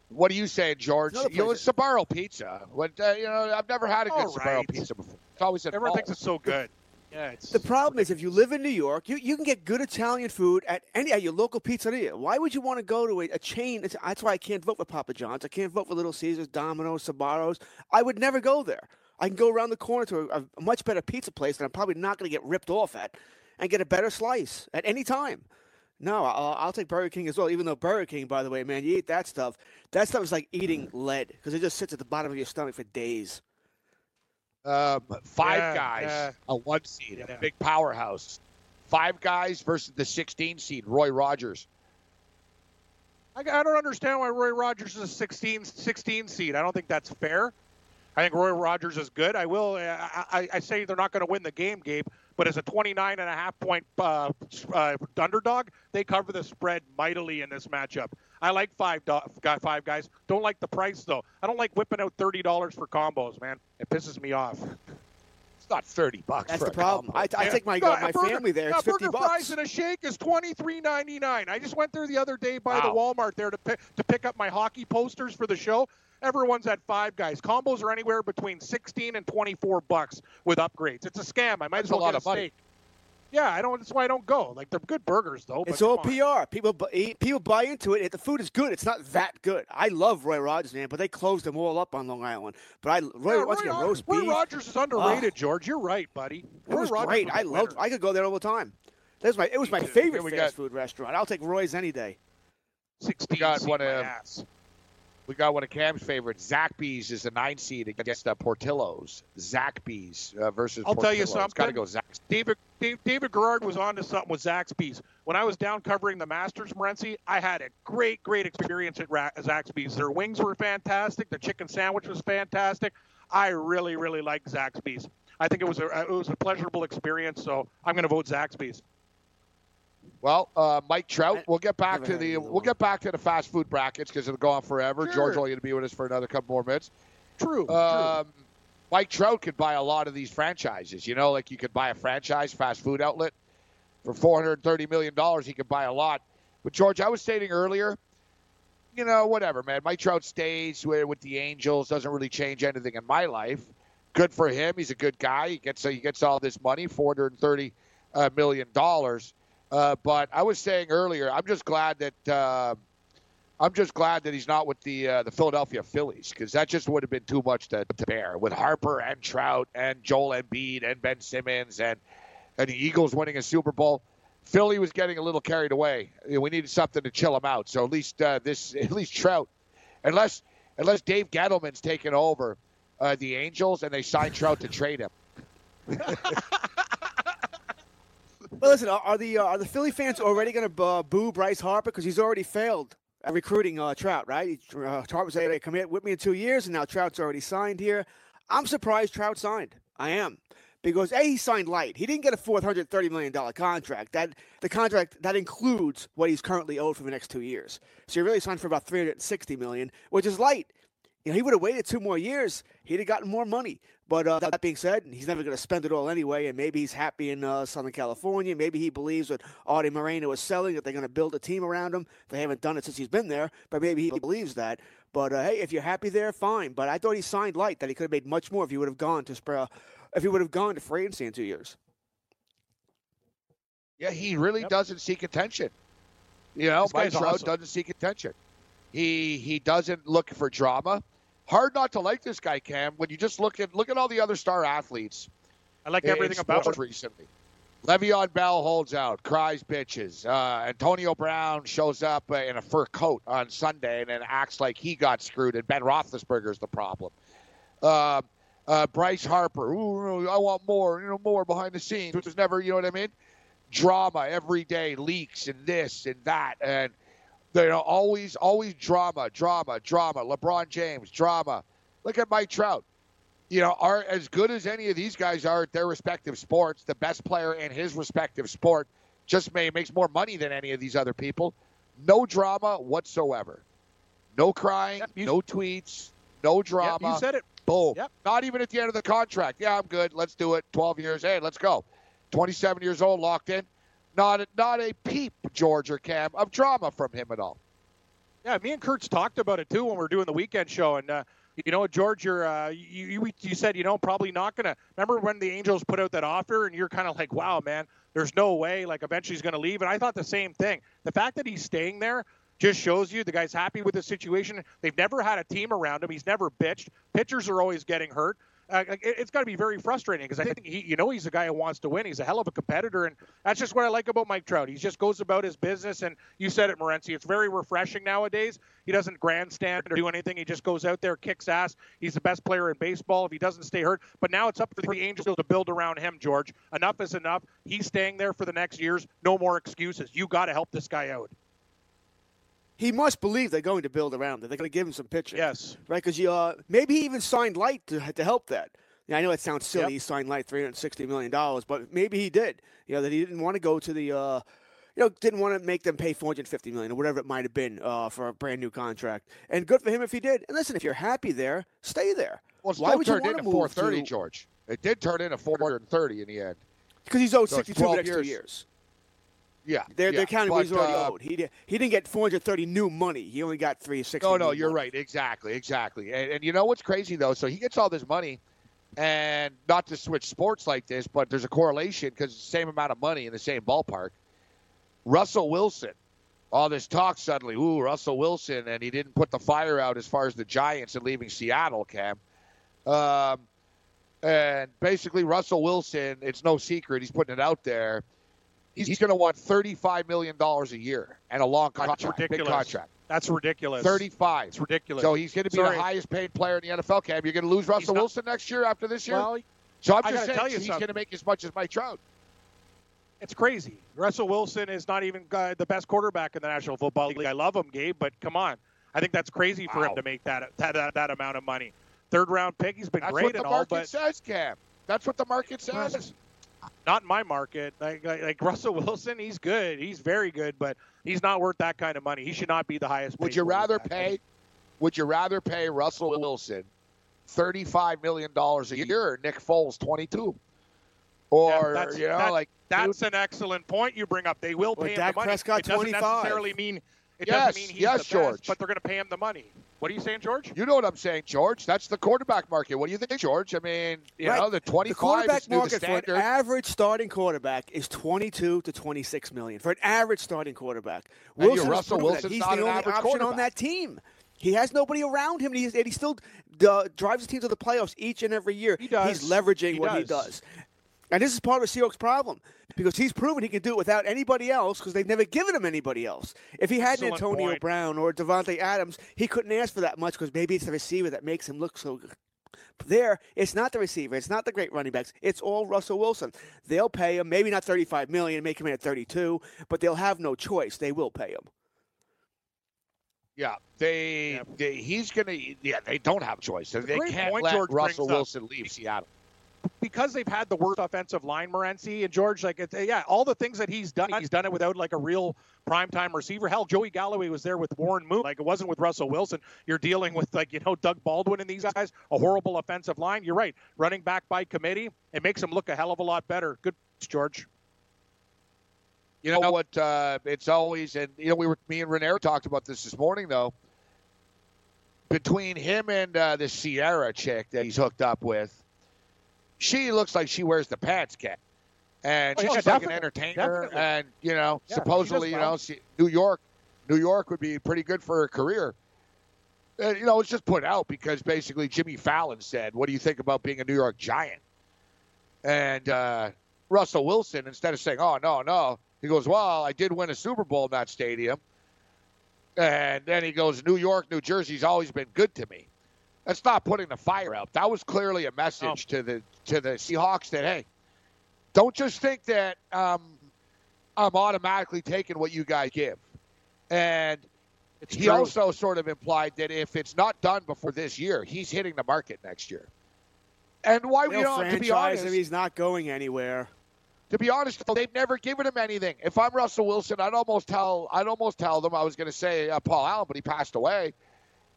What are you saying, George? Another You know, it's Sbarro pizza. What uh, you know? I've never had a good All Sbarro right. pizza before. It's always at Everyone home. thinks it's so good. Yeah, it's The problem is, if you live in New York, you, you can get good Italian food at any at your local pizzeria. Why would you want to go to a, a chain? It's, that's why I can't vote for Papa John's. I can't vote for Little Caesars, Domino's, Sbarros. I would never go there. I can go around the corner to a, a much better pizza place that I'm probably not going to get ripped off at, and get a better slice at any time. No, I'll, I'll take Burger King as well. Even though Burger King, by the way, man, you eat that stuff. That stuff is like eating lead because it just sits at the bottom of your stomach for days. Um, five Yeah, guys, yeah. a one seed, Yeah. a big powerhouse. Five guys versus the 16 seed, Roy Rogers. I, I don't understand why Roy Rogers is a 16, 16 seed. I don't think that's fair. I think Roy Rogers is good. I will. I, I, I say they're not going to win the game, Gabe. But as a 29 and a half point uh, uh, underdog, they cover the spread mightily in this matchup. I like five do- five guys. Don't like the price though. I don't like whipping out thirty dollars for combos, man. It pisses me off. It's not 30 bucks. That's for the a problem. combo. I, I Yeah. take my No, my burger- family there. a It's fifty burger bucks. fries and a shake is twenty three ninety nine. I just went there the other day by the Walmart there to pick to pick up my hockey posters for the show. Everyone's at five guys. Combos are anywhere between sixteen and twenty four bucks with upgrades. It's a scam. I might That's as well a lot get of a money. steak. Yeah, I don't. That's why I don't go. Like they're good burgers though. It's all come on. PR. People bu- eat- people buy into it. The food is good. It's not that good. I love Roy Rogers, man, but they closed them all up on Long Island. But I Roy, Yeah, once Roy, again, Rog- roast Roy beef. Rogers is underrated, George. You're right, buddy. It Roy was Rogers great. was I a loved. I could go there all the time. That's my. It was my favorite we fast got- food restaurant. I'll take Roy's any day. Sixteen. got seed one my ass. We got one of Cam's favorites. Zaxby's is a nine seed against uh, Portillo's. Zaxby's uh, versus I'll tell you Portillo's. Got to go Zaxby's. David Dave, David Gerard was on to something with Zaxby's. When I was down covering the Masters, Morency, I had a great, great experience at Ra- Zaxby's. Their wings were fantastic. The chicken sandwich was fantastic. I really, really like Zaxby's. I think it was a it was a pleasurable experience. So I'm going to vote Zaxby's. Well, uh, Mike Trout. We'll get back to the we'll get back to the fast food brackets because it'll go on forever. Sure. George only going to be with us for another couple more minutes. True. true. Um, Mike Trout could buy a lot of these franchises. You know, like you could buy a franchise fast food outlet for four hundred thirty million dollars. He could buy a lot. But George, I was stating earlier, you know, whatever, man. Mike Trout stays with, with the Angels. Doesn't really change anything in my life. Good for him. He's a good guy. He gets he gets all this money, four hundred thirty uh, million dollars. Uh, but I was saying earlier, I'm just glad that. Uh, I'm just glad that he's not with the uh, the Philadelphia Phillies because that just would have been too much to, to bear with Harper and Trout and Joel Embiid and Ben Simmons and and the Eagles winning a Super Bowl. Philly was getting a little carried away. We needed something to chill him out. So at least uh, this, at least Trout, unless unless Dave Gettleman's taken over uh, the Angels and they sign Trout to trade him. Well, listen, are, are the uh, are the Philly fans already going to uh, boo Bryce Harper because he's already failed at recruiting uh, Trout? Right? Uh, Harper said, "Hey, come here with me in two years," and now Trout's already signed here. I'm surprised Trout signed. I am because a he signed light. He didn't get a four hundred thirty million dollar contract. That the contract that includes what he's currently owed for the next two years. So he really signed for about three hundred sixty million, which is light. You know, he would have waited two more years. He'd have gotten more money. But uh, that being said, he's never going to spend it all anyway. And maybe he's happy in uh, Southern California. Maybe he believes what Arte Moreno is selling, that they're going to build a team around him. They haven't done it since he's been there, but maybe he believes that. But uh, hey, if you're happy there, fine. But I thought he signed light, that he could have made much more if he would have gone to if he would have gone to free agency in two years. Yeah, he really Yep. doesn't seek attention. You know, Mike Trout awesome. doesn't seek attention. He he doesn't look for drama. Hard not to like this guy, Cam. When you just look at look at all the other star athletes. I like in- in everything about it. recently. Le'Veon Bell holds out, cries bitches. Uh, Antonio Brown shows up uh, in a fur coat on Sunday and then acts like he got screwed, and Ben Roethlisberger's the problem. Uh, uh, Bryce Harper, ooh, I want more, you know, more behind the scenes, which is never, you know what I mean? Drama every day, leaks and this and that, and you know, always, always drama, drama, drama. LeBron James, drama. Look at Mike Trout you know, are as good as any of these guys are at their respective sports. The best player in his respective sport just may makes more money than any of these other people. No drama whatsoever. No crying, Yep, no tweets, no Yep, drama. you said it. Boom. Yep. Not even at the end of the contract. Yeah, I'm good. Let's do it. 12 years. Hey, let's go. 27 years old, locked in. Not a, not a peep, George or Cam, of drama from him at all. Yeah, me and Kurtz talked about it too when we were doing the weekend show, and uh, You know, George, you're uh, you, you you said you know probably not gonna. Remember when the Angels put out that offer, and you're kind of like, wow, man, there's no way. Like eventually he's gonna leave, and I thought the same thing. The fact that he's staying there just shows you the guy's happy with the situation. They've never had a team around him. He's never bitched. Pitchers are always getting hurt uh, it's got to be very frustrating because I think he, you know, he's a guy who wants to win. He's a hell of a competitor, and that's just what I like about Mike Trout. He just goes about his business, and you said it, Morency. It's very refreshing nowadays. He doesn't grandstand or do anything. He just goes out there, kicks ass. He's the best player in baseball if he doesn't stay hurt. But now it's up to the Angels to build around him, George. Enough is enough. He's staying there for the next years. No more excuses. You got to help this guy out he must believe they're going to build around it. They're going to give him some pitching. Yes. Right? Because uh, maybe he even signed Light to, to help that. I know it sounds silly. Yep. He signed like hundred sixty million dollars, but maybe he did. You know that he didn't want to go to the, uh, you know, didn't want to make them pay four hundred fifty million or whatever it might have been uh, for a brand new contract. And good for him if he did. And listen, if you're happy there, stay there. Well, Why would you want to move 430, to... George? It did turn into four hundred and thirty in the end. Because he's owed so sixty two next years. two years. Yeah, they're, yeah. they're counting but, what he's already uh, owed. He did, he didn't get 430 new money. He only got 360. No, no, you're money. right. Exactly, exactly. And, and you know what's crazy though? So he gets all this money, and not to switch sports like this, but there's a correlation because it's the same amount of money in the same ballpark. Russell Wilson, all this talk suddenly, ooh, Russell Wilson, and he didn't put the fire out as far as the Giants and leaving Seattle, Cam. Um, and basically, Russell Wilson, it's no secret, he's putting it out there. He's, he's going to want $35 million a year and a long contract. That's ridiculous. Big contract. That's ridiculous. 35. It's ridiculous. So he's going to be Sorry. the highest paid player in the NFL, Cam. You're going to lose Russell not, Wilson next year after this year? Well, so I'm just saying tell you he's going to make as much as Mike Trout. It's crazy. Russell Wilson is not even uh, the best quarterback in the National Football League. I love him, Gabe, but come on. I think that's crazy for Wow. him to make that, that that, that amount of money. Third round pick. He's been That's great what the and all, market but says, Cam. That's what the market says. Not in my market. Like, like, like Russell Wilson, he's good. He's very good, but he's not worth that kind of money. He should not be the highest. Would you rather quarterback. pay? Would you rather pay Russell Wilson thirty-five million dollars a year, or Nick Foles twenty-two? Or Yeah, that's- you know, that- like That's an excellent point you bring up. They will Well, pay him Dak the money. Prescott, it doesn't 25. necessarily mean it Yes, doesn't mean he's yes, the best, George. but they're going to pay him the money. What are you saying, George? you know what I'm saying, George. That's the quarterback market. What do you think, George? I mean, you Right. know, the The quarterback is new the market for an average starting quarterback is 22 to 26 million for an average starting quarterback. And your Wilson's Russell proven. Wilson's He's not the an only average option on that team. He has nobody around him, and, he's, and he still uh, drives the team to the playoffs each and every year. He does. He's leveraging He what he does. Does. And this is part of the Seahawks' problem because he's proven he can do it without anybody else because they've never given him anybody else. If he had an Excellent Antonio point. Brown or Davante Adams, he couldn't ask for that much because maybe it's the receiver that makes him look so good. There, it's not the receiver. It's not the great running backs. It's all Russell Wilson. They'll pay him, maybe not thirty-five million, and make him at thirty-two, but they'll have no choice. They will pay him. Yeah, they, they he's gonna. Yeah, they don't have choice. They great can't point let George Russell brings up. Wilson leave Seattle. Because they've had the worst offensive line, Morency and George. Like, yeah, all the things that he's done, he's done it without like a real primetime receiver. Hell, Joey Galloway was there with Warren Moon. Like, it wasn't with Russell Wilson. You're dealing with like you know Doug Baldwin and these guys, a horrible offensive line. You're right, running back by committee. It makes him look a hell of a lot better. Good, George. You know what? Uh, it's always, and you know, we were me and Renier talked about this this morning though. Between him and uh, the Ciara chick that he's hooked up with, she looks like she wears the pants, cat, and Oh, she's yeah, just like an entertainer. definitely. And you know, Yeah, supposedly, you know, she, New York, New York would be pretty good for her career. And, you know, it's just put out because basically Jimmy Fallon said, "What do you think about being a New York Giant?" And uh, Russell Wilson, instead of saying, "Oh no, no," he goes, "Well, I did win a Super Bowl in that stadium." And then he goes, "New York, New Jersey's always been good to me." That's not putting the fire out. That was clearly a message to the to the Seahawks that hey, don't just think that um, I'm automatically taking what you guys give. And It's he true. also sort of implied that if it's not done before this year, he's hitting the market next year. And why we don't, to be honest, him. He's not going anywhere. to be honest, they've never given him anything. If I'm Russell Wilson, I'd almost tell I'd almost tell them I was going to say uh, Paul Allen, but he passed away.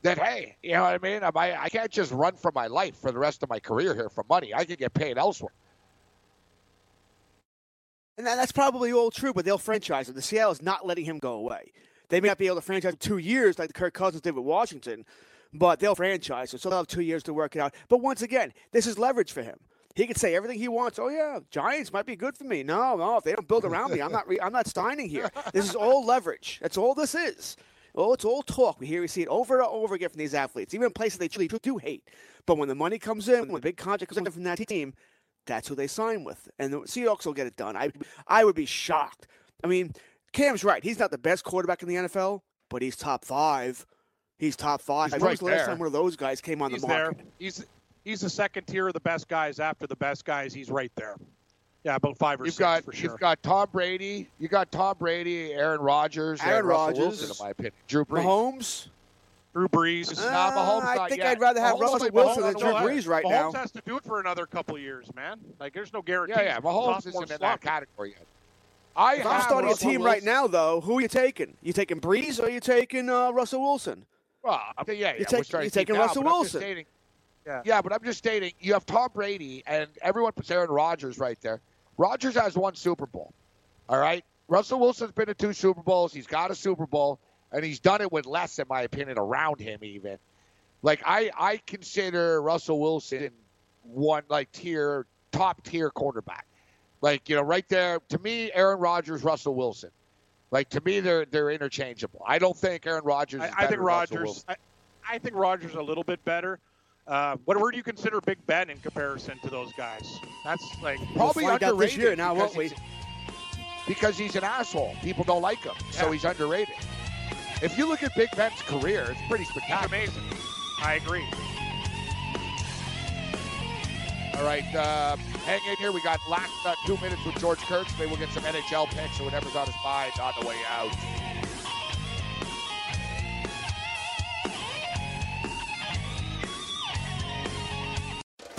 That hey, you know what I mean? I I can't just run for my life for the rest of my career here for money. I could get paid elsewhere. And that's probably all true, but they'll franchise him. The Seattle's not letting him go away. They may not be able to franchise him two years like the Kirk Cousins did with Washington, but they'll franchise him. so they'll have two years to work it out. But once again, this is leverage for him. He can say everything he wants. Oh yeah, Giants might be good for me. No, no, if they don't build around me, I'm not. Re- I'm not signing here. This is all leverage. That's all this is. Oh, it's all talk. We hear, we see it over and over again from these athletes, even in places they truly do hate. But when the money comes in, when the big contract comes in from that team, that's who they sign with, and the Seahawks will get it done. I, I would be shocked. I mean, Cam's right. He's not the best quarterback in the NFL, but he's top five. He's top five. He's right was the last there. time one of those guys came on He's the there. market? He's he's the second tier of the best guys after the best guys. He's right there. Yeah, about five or You've six got for sure. you've got Tom Brady. You got Tom Brady, Aaron Rodgers, Aaron and Russell Rodgers. Wilson, in my opinion. Drew Brees. Mahomes. Drew Brees. Uh, Nah, Mahomes I think yet. I'd rather have Mahomes Russell Wilson Mahomes than Drew. Brees right Mahomes now. has to do it for another couple of years, man. Like there's no guarantee. Yeah, yeah. Mahomes isn't in slump. that category yet. I If I'm have starting a Russell team right now, though, who are you taking? You taking Brees or you taking uh, Russell Wilson? Well, yeah, yeah. You we're take- you're taking now, Russell but I'm just Wilson. stating- Yeah. yeah, but I'm just stating you have Tom Brady and everyone puts Aaron Rodgers right there. Rodgers has one Super Bowl. All right. Russell Wilson's been to two Super Bowls. He's got a Super Bowl, and he's done it with less, in my opinion, around him even. Like I, I consider Russell Wilson one like tier top tier quarterback. Like, you know, right there to me, Aaron Rodgers, Russell Wilson. Like to me, they're they're interchangeable. I don't think Aaron Rodgers. Is I, I think Rodgers. I, I think Rodgers a little bit better. Uh, what where do you consider Big Ben in comparison to those guys? That's like Probably We'll out this underrated year now, because won't we? he's- Because he's an asshole. People don't like him, so he's underrated. If you look at Big Ben's career, it's pretty he's spectacular. amazing. I agree. All right, uh, hang in here. We got last uh, two minutes with George Kurtz. Maybe we'll get some NHL picks or whatever's on his mind on the way out.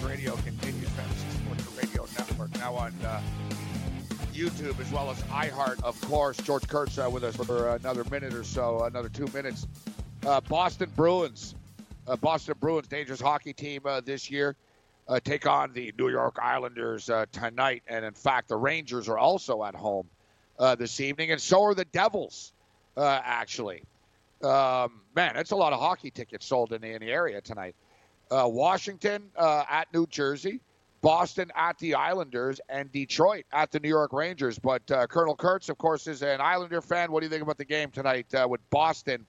Radio continues Fantasy Sports Radio Network. Now on uh, YouTube as well as iHeart, of course. George Kurtz uh, with us for another minute or so, another two minutes. Uh, Boston Bruins, uh, Boston Bruins, dangerous hockey team uh, this year, uh, take on the New York Islanders tonight. And in fact, the Rangers are also at home this evening, and so are the Devils, actually. Um, man, that's a lot of hockey tickets sold in the, in the area tonight uh, Washington uh, at New Jersey, Boston at the Islanders, and Detroit at the New York Rangers. But uh, Colonel Kurtz, of course, is an Islander fan. What do you think about the game tonight uh, with Boston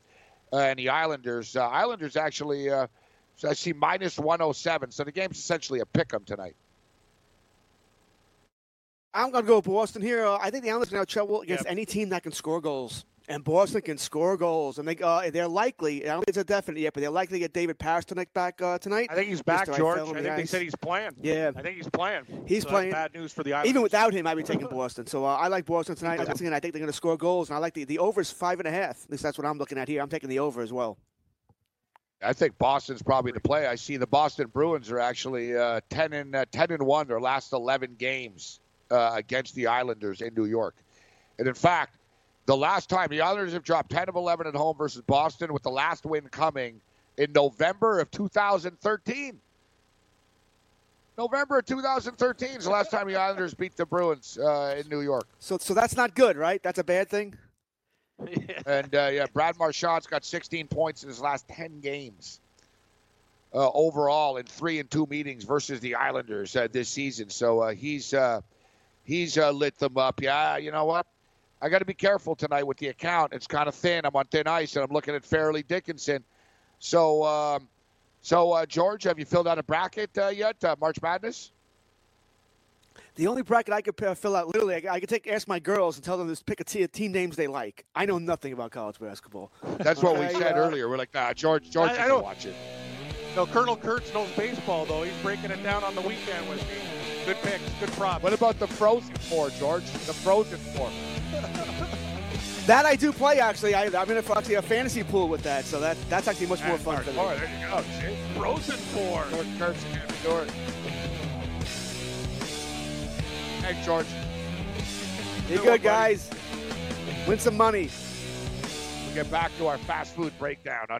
uh, and the Islanders? Uh, Islanders actually, uh, I see minus 107, so the game's essentially a pick 'em tonight. I'm going to go with Boston here. Uh, I think the Islanders can have trouble against Yep. any team that can score goals. And Boston can score goals, and they uh, they're likely. I don't think it's a definite yet, but they're likely to get David Pastrnak back uh, tonight. I think he's back, Mr. George. fell on I the think they said he's playing. Yeah. I think he's playing. He's So that's playing. Bad news for the Islanders. Even without him, I'd be taking Boston. So uh, I like Boston tonight. Once again, I think they're going to score goals, and I like the the overs five and a half. At least that's what I'm looking at here. I'm taking the over as well. I think Boston's probably the play. I see the Boston Bruins are actually uh, 10 and uh, 10 and one their last 11 games uh, against the Islanders in New York. And in fact, the last time the Islanders have dropped 10 of 11 at home versus Boston, with the last win coming in November of 2013. November of 2013 is the last time the Islanders beat the Bruins uh, in New York. So so that's not good, right? That's a bad thing. And uh, yeah, Brad Marchand's got 16 points in his last 10 games uh, overall in three and two meetings versus the Islanders uh, this season. So uh, he's uh, he's uh, lit them up. Yeah, you know what? I got to be careful tonight with the account. It's kind of thin. I'm on thin ice, and I'm looking at Fairleigh Dickinson. So, um, so uh, George, have you filled out a bracket uh, yet? Uh, March Madness? The only bracket I could fill out, literally, I, I could take ask my girls and tell them to pick a te- team names they like. I know nothing about college basketball. That's what we said uh, earlier. We're like, nah, George, George I- I don't- watch it. No, Colonel Kurtz knows baseball, though. He's breaking it down on the weekend with me. Good picks, good props. What about the Frozen Four, George? The Frozen Four. That I do play actually. I, I'm in a, actually a fantasy pool with that, so that that's actually much more fun for me. Oh, there you go. See? Frozen Four. George Kurtz can. Hey, George. You good, guys? Win some money. We'll get back to our fast food breakdown. On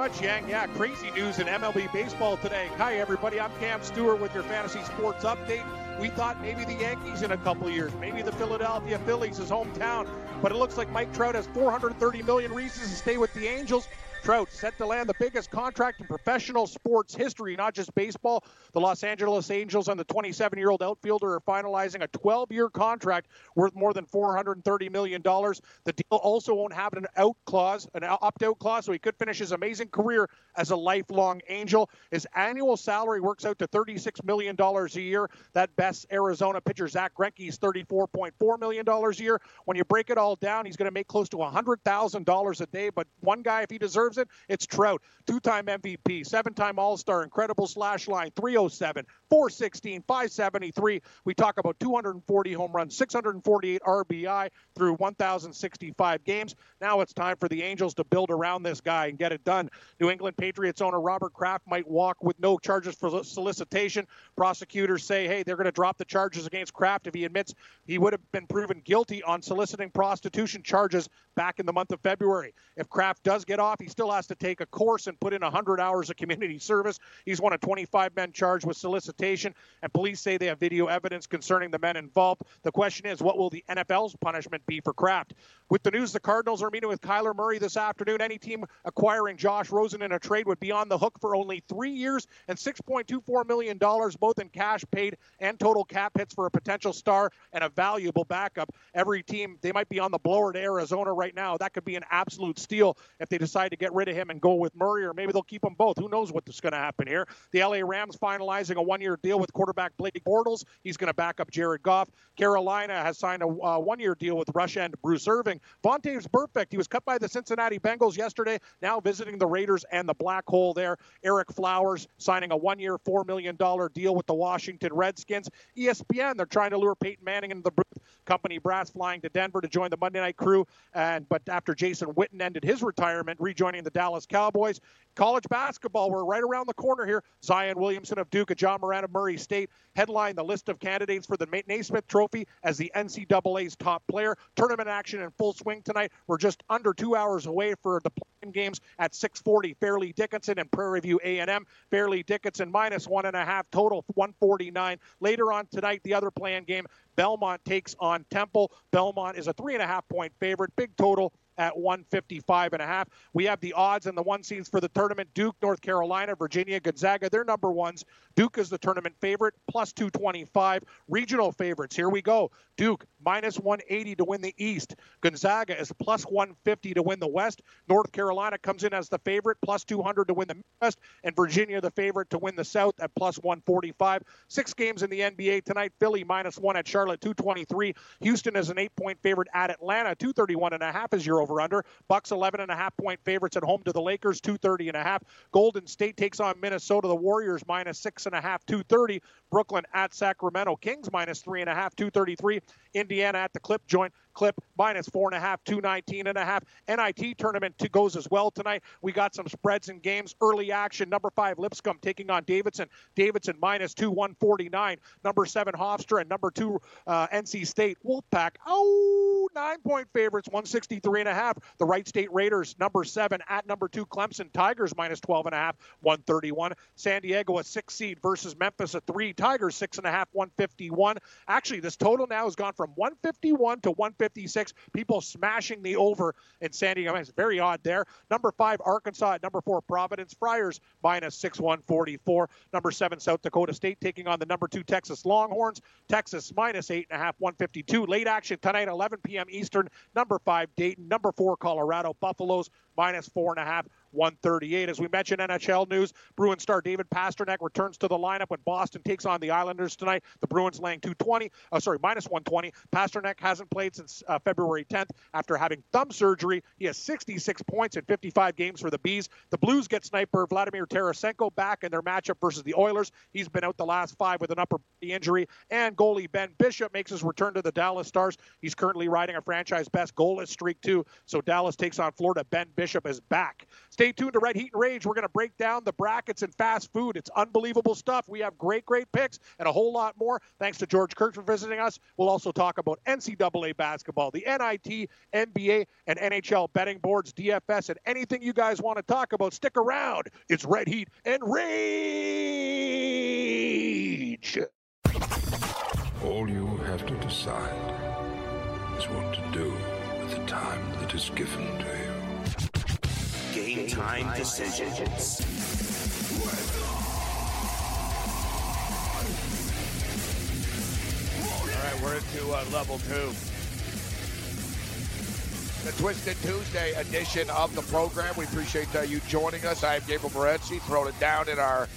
Much, Yang. Yeah, crazy news in MLB baseball today. Hi, everybody. I'm Cam Stewart with your fantasy sports update. We thought maybe the Yankees in a couple years, maybe the Philadelphia Phillies, his hometown, but it looks like Mike Trout has 430 million reasons to stay with the Angels. Trout set to land the biggest contract in professional sports history, not just baseball. The Los Angeles Angels and the 27 year old outfielder are finalizing a 12 year contract worth more than $430 million. The deal also won't have an out clause, an opt out clause, so he could finish his amazing career as a lifelong Angel. His annual salary works out to $36 million a year. That best Arizona pitcher, Zack Greinke's $34.4 million a year. When you break it all down, he's going to make close to $100,000 a day. But one guy, if he deserves it, it's Trout. Two time MVP, seven time All Star, incredible slash line, 307, 416, 573. We talk about 240 home runs, 648 RBI through 1,065 games. Now it's time for the Angels to build around this guy and get it done. New England Patriots owner Robert Kraft might walk with no charges for solicitation. Prosecutors say, hey, they're going to drop the charges against Kraft if he admits he would have been proven guilty on soliciting prostitution charges back in the month of February. If Kraft does get off, he still has to take a course and put in 100 hours of community service. He's one of 25 men charged with solicitation, and police say they have video evidence concerning the men involved. The question is, what will the NFL's punishment be for Kraft? With the news, the Cardinals are meeting with Kyler Murray this afternoon. Any team acquiring Josh Rosen in a trade would be on the hook for only three years and $6.24 million, both in cash paid and total cap hits for a potential star and a valuable backup. Every team, they might be on the blower to Arizona right now. That could be an absolute steal if they decide to get rid of him and go with Murray, or maybe they'll keep them both. Who knows what's going to happen here? The LA Rams finalizing a one year deal with quarterback Blake Bortles. He's going to back up Jared Goff. Carolina has signed a uh, one year deal with Rush end Bruce Irvin. Vontaze Burfict. he was cut by the Cincinnati Bengals yesterday, now visiting the Raiders and the black hole there. Ereck Flowers signing a one year, $4 million deal with the Washington Redskins. ESPN, they're trying to lure Peyton Manning into the booth. Company brass flying to Denver to join the Monday night crew. And But after Jason Witten ended his retirement, rejoining the Dallas Cowboys, college basketball, we're right around the corner here. Zion Williamson of Duke and Ja Morant of Murray State headline the list of candidates for the Naismith Trophy as the NCAA's top player. Tournament action in full swing tonight. We're just under two hours away for the games at 6:40. Fairleigh Dickinson and Prairie View A&M. Fairleigh Dickinson minus one and a half total 149. Later on tonight, the other playing game. Belmont takes on Temple. Belmont is a three and a half point favorite. Big total at 155 and a half. We have the odds and the one seeds for the tournament. Duke, North Carolina, Virginia, Gonzaga, they're number ones. Duke is the tournament favorite, plus 225. Regional favorites, here we go. Duke, minus 180 to win the East. Gonzaga is plus 150 to win the West. North Carolina comes in as the favorite, plus 200 to win the West. And Virginia, the favorite to win the South at plus 145. Six games in the NBA tonight. Philly, minus one at Charlotte, 223. Houston is an eight point favorite at Atlanta, 231 and a half is your over under. Bucks 11 and a half point favorites at home to the Lakers, 230 and a half. Golden State takes on Minnesota. The Warriors minus six and a half, 230. Brooklyn at Sacramento Kings minus three and a half, 233. Indiana at the Clip Joint Clip minus four and a half, 219 and a half. NIT tournament to goes as well tonight. We got some spreads and games. Early action. Number five Lipscomb taking on Davidson. Davidson minus two, 149. Number seven Hofstra and number two uh, NC State Wolfpack. Oh, nine point favorites, 163 and a half. The Wright State Raiders number seven at number two Clemson Tigers minus 12 and a half, 131. San Diego a six seed versus Memphis a three. Tigers six and a half, 151. Actually, this total now has gone from 151 to 150. 156. People smashing the over in San Diego. It's very odd there. Number five, Arkansas at number four, Providence Friars minus 6 144. Number seven, South Dakota State taking on the number two, Texas Longhorns. Texas minus eight and a half, 152. Late action tonight, 11 p.m. Eastern. Number five, Dayton. Number four, Colorado Buffaloes minus four and a half. 138. As we mentioned, NHL news, Bruin star David Pastrnak returns to the lineup when Boston takes on the Islanders tonight. The Bruins laying 220, uh, sorry, minus 120. Pastrnak hasn't played since uh, February 10th after having thumb surgery. He has 66 points in 55 games for the Bees. The Blues get sniper Vladimir Tarasenko back in their matchup versus the Oilers. He's been out the last five with an upper body injury. And goalie Ben Bishop makes his return to the Dallas Stars. He's currently riding a franchise best goalless streak, too. So Dallas takes on Florida. Ben Bishop is back. Stay tuned to Red Heat and Rage. We're going to break down the brackets and fast food. It's unbelievable stuff. We have great, great picks and a whole lot more. Thanks to George Kurtz for visiting us. We'll also talk about NCAA basketball, the NIT, NBA, and NHL betting boards, DFS, and anything you guys want to talk about. Stick around. It's Red Heat and Rage. All you have to decide is what to do with the time that is given to you. Game time decisions. All right, we're into uh, level two. The Twisted Tuesday edition of the program. We appreciate uh, you joining us. I am Gabriel Morency, throwing it down in our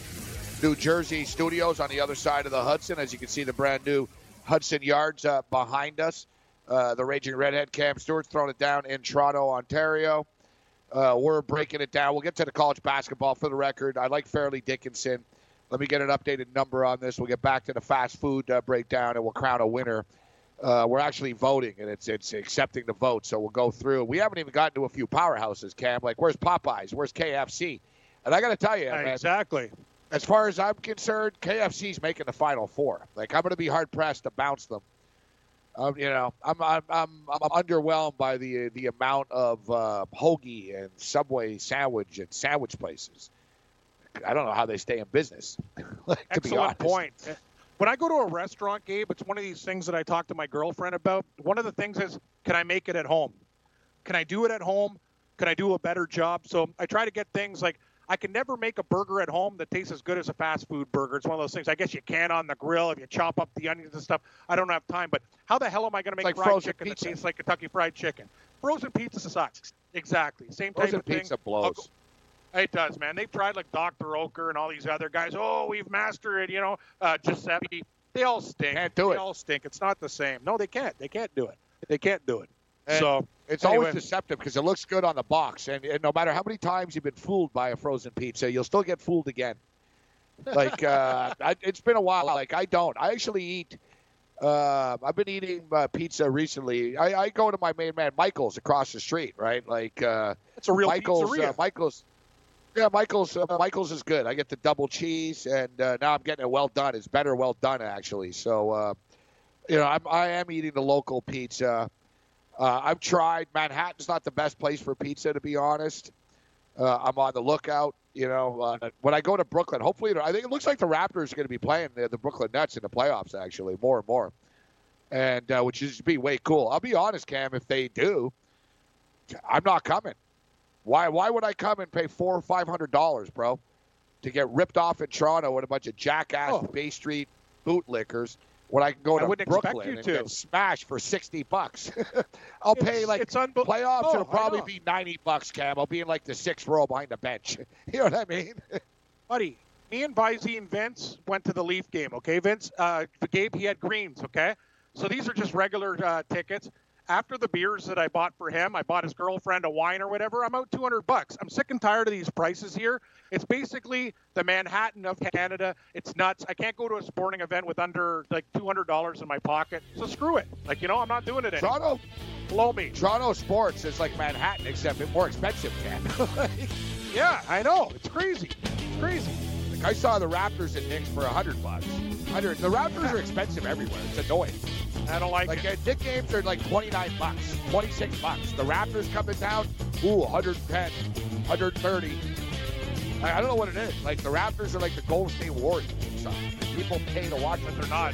New Jersey studios on the other side of the Hudson. As you can see, the brand new Hudson Yards uh, behind us. Uh, the Raging Redhead Cam Stewart's throwing it down in Toronto, Ontario. Uh, we're breaking it down. We'll get to the college basketball for the record. I like Fairleigh Dickinson. Let me get an updated number on this. We'll get back to the fast food uh, breakdown and we'll crown a winner. Uh, we're actually voting and it's it's accepting the vote, so we'll go through. We haven't even gotten to a few powerhouses, Cam. Like where's Popeyes? Where's KFC? And I got to tell you, man, Exactly. as far as I'm concerned, KFC's making the final four. Like I'm going to be hard pressed to bounce them. Um, you know, I'm I'm I'm, I'm underwhelmed by the the amount of uh, hoagie and Subway sandwich and sandwich places. I don't know how they stay in business. like, Excellent point. When I go to a restaurant, Gabe, it's one of these things that I talk to my girlfriend about. One of the things is, can I make it at home? Can I do it at home? Can I do a better job? So I try to get things like I can never make a burger at home that tastes as good as a fast food burger. It's one of those things. I guess you can on the grill if you chop up the onions and stuff. I don't have time, but how the hell am I going to make like fried chicken pizza. that tastes like Kentucky Fried Chicken? Frozen pizza sucks. Exactly. Same type Frozen of thing. pizza blows. It does, man. They've tried like Dr. Oetker and all these other guys. Oh, we've mastered it, you know. Uh, Giuseppe. They all stink. Can't do they it. all stink. It's not the same. No, they can't. They can't do it. They can't do it. And so It's anyway, always deceptive because it looks good on the box, and, and no matter how many times you've been fooled by a frozen pizza, you'll still get fooled again. Like uh, I, it's been a while. Like I don't. I actually eat. Uh, I've been eating uh, pizza recently. I, I go to my main man Michael's across the street, right? Like uh, it's a real Michael's. pizzeria. Uh, Michael's. Yeah, Michael's. Uh, Michael's is good. I get the double cheese, and uh, now I'm getting it well done. It's better well done actually. So, uh, you know, I'm, I am eating the local pizza. Uh, I've tried. Manhattan's not the best place for pizza, to be honest. Uh, I'm on the lookout. You know, uh, when I go to Brooklyn, hopefully, I think it looks like the Raptors are going to be playing the, the Brooklyn Nets in the playoffs, actually, more and more, and uh, which is be way cool. I'll be honest, Cam, if they do, I'm not coming. Why? Why would I come and pay four or five hundred dollars, bro, to get ripped off in Toronto with a bunch of jackass Oh. Bay Street bootlickers when I can go I to wouldn't expect Brooklyn you and to. get smashed for sixty bucks? I'll pay like it's unbe- playoffs. Oh, it'll probably be ninety bucks, Cam. I'll be in like the sixth row behind the bench. you know what I mean? buddy. Me and Visey and Vince went to the Leaf game. Okay, Vince. Uh, Gabe, he had greens. Okay, so these are just regular uh, tickets. After the beers that I bought for him, I bought his girlfriend a wine or whatever. I'm out 200 bucks. I'm sick and tired of these prices here. It's basically the Manhattan of Canada. It's nuts. I can't go to a sporting event with under like $200 in my pocket. So screw it. Like you know, I'm not doing it anymore. Toronto, Blow me. Toronto sports is like Manhattan, except it's more expensive, Cam. Yeah, I know. It's crazy. It's crazy. Like I saw the Raptors and Knicks for a hundred bucks. Hundred. The Raptors are expensive everywhere. It's annoying. I don't like, Like it. uh, Knick games are like 29 bucks, 26 bucks. The Raptors coming down, ooh, 110, 130. I, I don't know what it is. Like the Raptors are like the Golden State Warriors or something. People pay to watch, but they're not.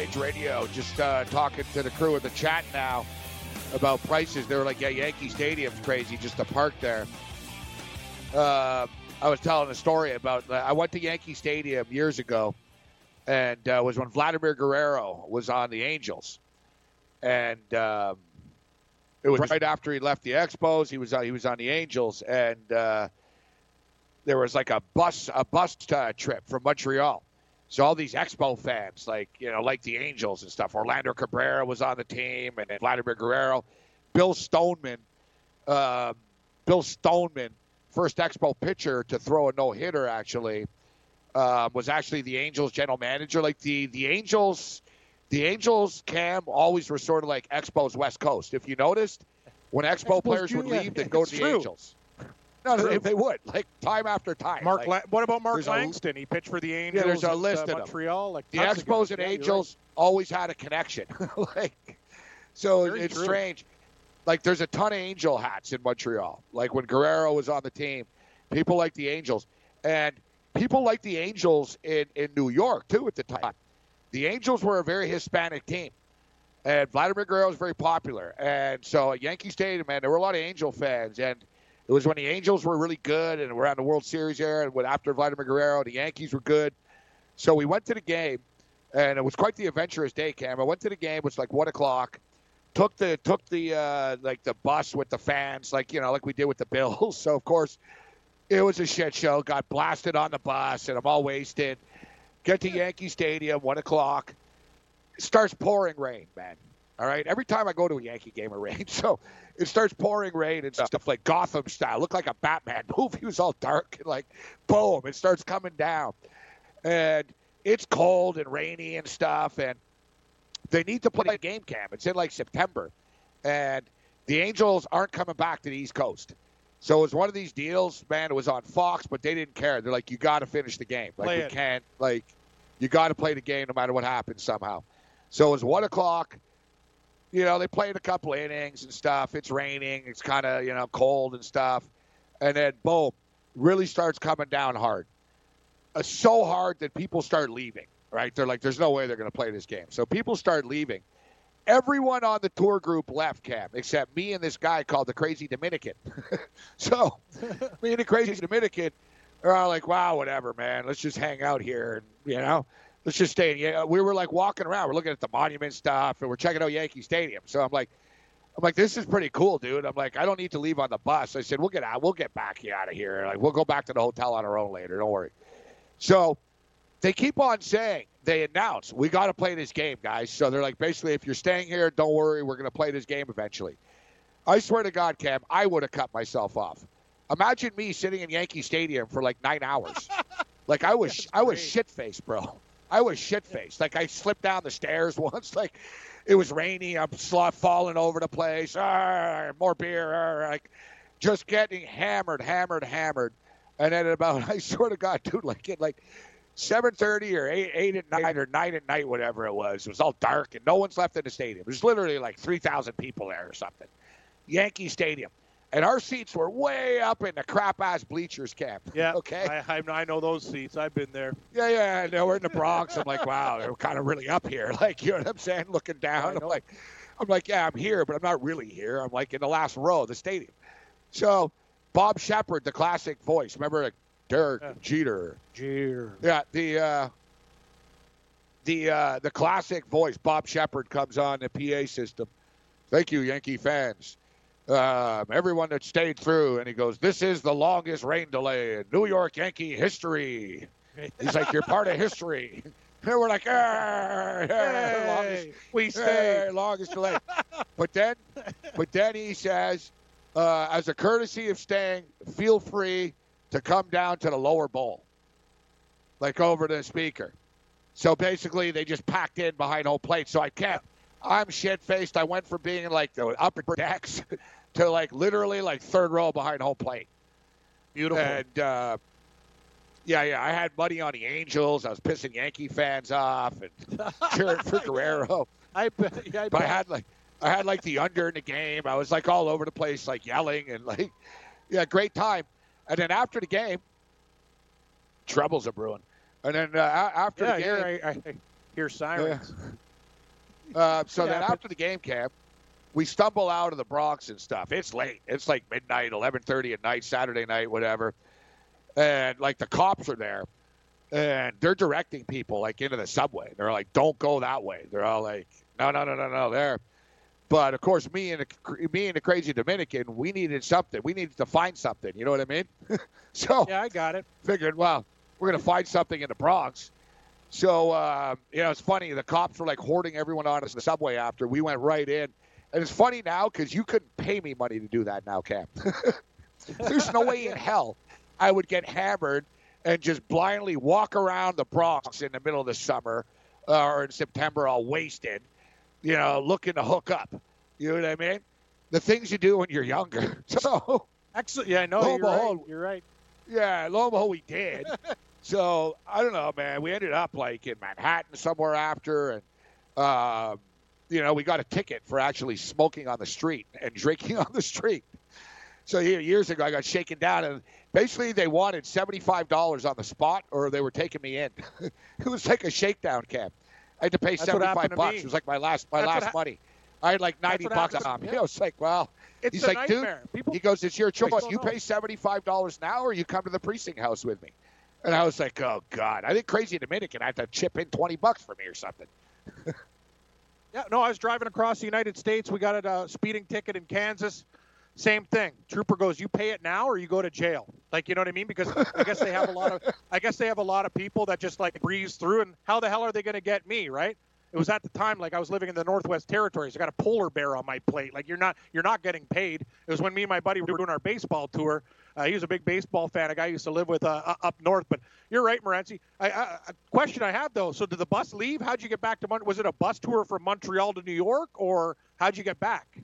Rage Radio. Just uh, talking to the crew in the chat now about prices. They were like, "Yeah, Yankee Stadium's crazy just to park there." Uh, I was telling a story about. I went to Yankee Stadium years ago, and uh, was when Vladimir Guerrero was on the Angels, and um, it was right after he left the Expos. He was uh, he was on the Angels, and uh, there was like a bus a bus uh, trip from Montreal. So all these Expo fans, like you know, like the Angels and stuff. Orlando Cabrera was on the team, and then Vladimir Guerrero, Bill Stoneman, uh, Bill Stoneman, first Expo pitcher to throw a no hitter. Actually, uh, was actually the Angels general manager. Like the the Angels, the Angels Cam always were sort of like Expos West Coast. If you noticed, when Expo Expos players would leave, they'd go it's to the true. Angels. No, no, they, would like time after time. Mark, like, La- what about Mark there's a- Langston? he pitched for the Angels. Yeah, there's a at, list uh, of them. Montreal. Like the Expos and Yeah, Angels always had a connection. like, so Very it's true. strange. Like, there's a ton of Angel hats in Montreal. Like when Guerrero was on the team, people like the Angels, and people like the Angels in in New York too at the time. The Angels were a very Hispanic team, and Vladimir Guerrero was very popular. And so at Yankee Stadium, man, there were a lot of Angel fans, and it was when the Angels were really good and were on the World Series era, and when after Vladimir Guerrero, the Yankees were good. So we went to the game, and it was quite the adventurous day, Cam. I went to the game. It was like one o'clock. Took the took the uh, like the bus with the fans, like you know, like we did with the Bills. So of course, it was a shit show. Got blasted on the bus, and I'm all wasted. Get to Yankee Stadium, one o'clock. Starts pouring rain, man. All right. Every time I go to a Yankee game, it rains. So it starts pouring rain and stuff like Gotham style. Looked like a Batman movie. It was all dark and like, boom, it starts coming down. And it's cold and rainy and stuff. And they need to play a game camp. It's in like September. And the Angels aren't coming back to the East Coast. So it was one of these deals, man. It was on Fox, but they didn't care. They're like, you got to finish the game. Like, Play we it. can't, like, you got to play the game no matter what happens somehow. So it was one o'clock. You know, they played a couple innings and stuff. It's raining. It's kind of, you know, cold and stuff. And then, boom, really starts coming down hard. Uh, so hard that people start leaving, right? They're like, there's no way they're going to play this game. So people start leaving. Everyone on the tour group left, Cam, except me and this guy called the Crazy Dominican. so me and the Crazy Dominican are all like, wow, whatever, man. Let's just hang out here. And, you know, let's just stay. in. Yeah, we were like walking around. We're looking at the monument stuff, and we're checking out Yankee Stadium. So I'm like, I'm like, this is pretty cool, dude. I'm like, I don't need to leave on the bus. I said, we'll get out. We'll get back out of here. Like, we'll go back to the hotel on our own later. Don't worry. So they keep on saying they announce we got to play this game, guys. So they're like, basically, if you're staying here, don't worry, we're going to play this game eventually. I swear to God, Cam, I would have cut myself off. Imagine me sitting in Yankee Stadium for like nine hours. like I was, I was shit faced, bro. I was shit faced. Like I slipped down the stairs once. Like it was rainy. I'm falling over the place. Arr, more beer. Arr, like just getting hammered, hammered, hammered. And then at about, I swear to God, dude, like it, like seven thirty or eight, eight at night or nine at night, whatever it was. It was all dark and no one's left in the stadium. There's literally like three thousand people there or something. Yankee Stadium. And our seats were way up in the crap ass bleachers camp. Yeah. Okay. I, I, I know those seats. I've been there. Yeah, yeah. And we're in the Bronx. I'm like, wow, they're kind of really up here. Like, you know what I'm saying? Looking down. I'm like, I'm like, yeah, I'm here, but I'm not really here. I'm like in the last row of the stadium. So, Bob Sheppard, the classic voice. Remember, like, Derek Yeah. Jeter. Jeer. Yeah, the uh, the uh, the classic voice. Bob Sheppard comes on the PA system. Thank you, Yankee fans. Um, everyone that stayed through, and he goes, "This is the longest rain delay in New York Yankee history." He's like, "You're part of history." And we're like, "Ah, ah, longest, Hey, we hey, stayed. longest delay." but then, but then he says, uh, as a courtesy of staying, feel free to come down to the lower bowl. like over to the speaker. So basically, they just packed in behind home plate. So I kept. I'm shit faced. I went from being like the upper decks to like literally like third row behind home plate. Beautiful. And uh, yeah, yeah, I had money on the Angels. I was pissing Yankee fans off and cheering for Guerrero. I bet. Yeah, I, But I had like I had like the under in the game. I was like all over the place, like yelling and like yeah, great time. And then after the game, troubles are brewing. And then uh, after yeah, the game, I, I hear sirens. Uh, so Yeah, then but- after the game camp, we stumble out of the Bronx and stuff. It's late. It's like midnight, eleven thirty at night, Saturday night, whatever. And like the cops are there, and they're directing people like into the subway. They're like, "Don't go that way." They're all like, "No, no, no, no, no." There. But of course, me and the, me and the crazy Dominican, we needed something. We needed to find something. You know what I mean? so Yeah, I got it. figured, well, we're going to find something in the Bronx. So, uh, you know, it's funny. The cops were like hoarding everyone on us in the subway after. We went right in. And it's funny now because you couldn't pay me money to do that now, Cam. There's no way in hell I would get hammered and just blindly walk around the Bronx in the middle of the summer uh, or in September all wasted, you know, looking to hook up. You know what I mean? The things you do when you're younger. So, Excellent. Yeah, I know. Lo you're and right. You're right. yeah, lo and behold, we did. so I don't know, man. We ended up like in Manhattan somewhere after, and uh, you know, we got a ticket for actually smoking on the street and drinking on the street. So here, years ago, I got shaken down, and basically they wanted seventy-five dollars on the spot, or they were taking me in. it was like a shakedown camp. I had to pay That's seventy-five to bucks. me. It was like my last my That's last hap- money. I had like ninety bucks on me. me. I was like, well, It's He's a like, dude, nightmare. People, he goes, "It's your choice. You know. pay seventy-five dollars now, or you come to the precinct house with me." And I was like, "Oh God!" I think crazy Dominican had to chip in twenty bucks for me or something. Yeah, no, I was driving across the United States. We got a uh, speeding ticket in Kansas. Same thing. Trooper goes, "You pay it now, or you go to jail." Like, you know what I mean? Because I guess they have a lot of, I guess they have a lot of people that just like breeze through. And how the hell are they going to get me, right? It was at the time like I was living in the Northwest Territories. I got a polar bear on my plate. Like you're not, you're not getting paid. It was when me and my buddy were doing our baseball tour. Uh, he was a big baseball fan. A guy I used to live with uh, up north. But you're right, Morency. I, I, a question I have though. So did the bus leave? How'd you get back to Mon? Was it a bus tour from Montreal to New York, or how'd you get back?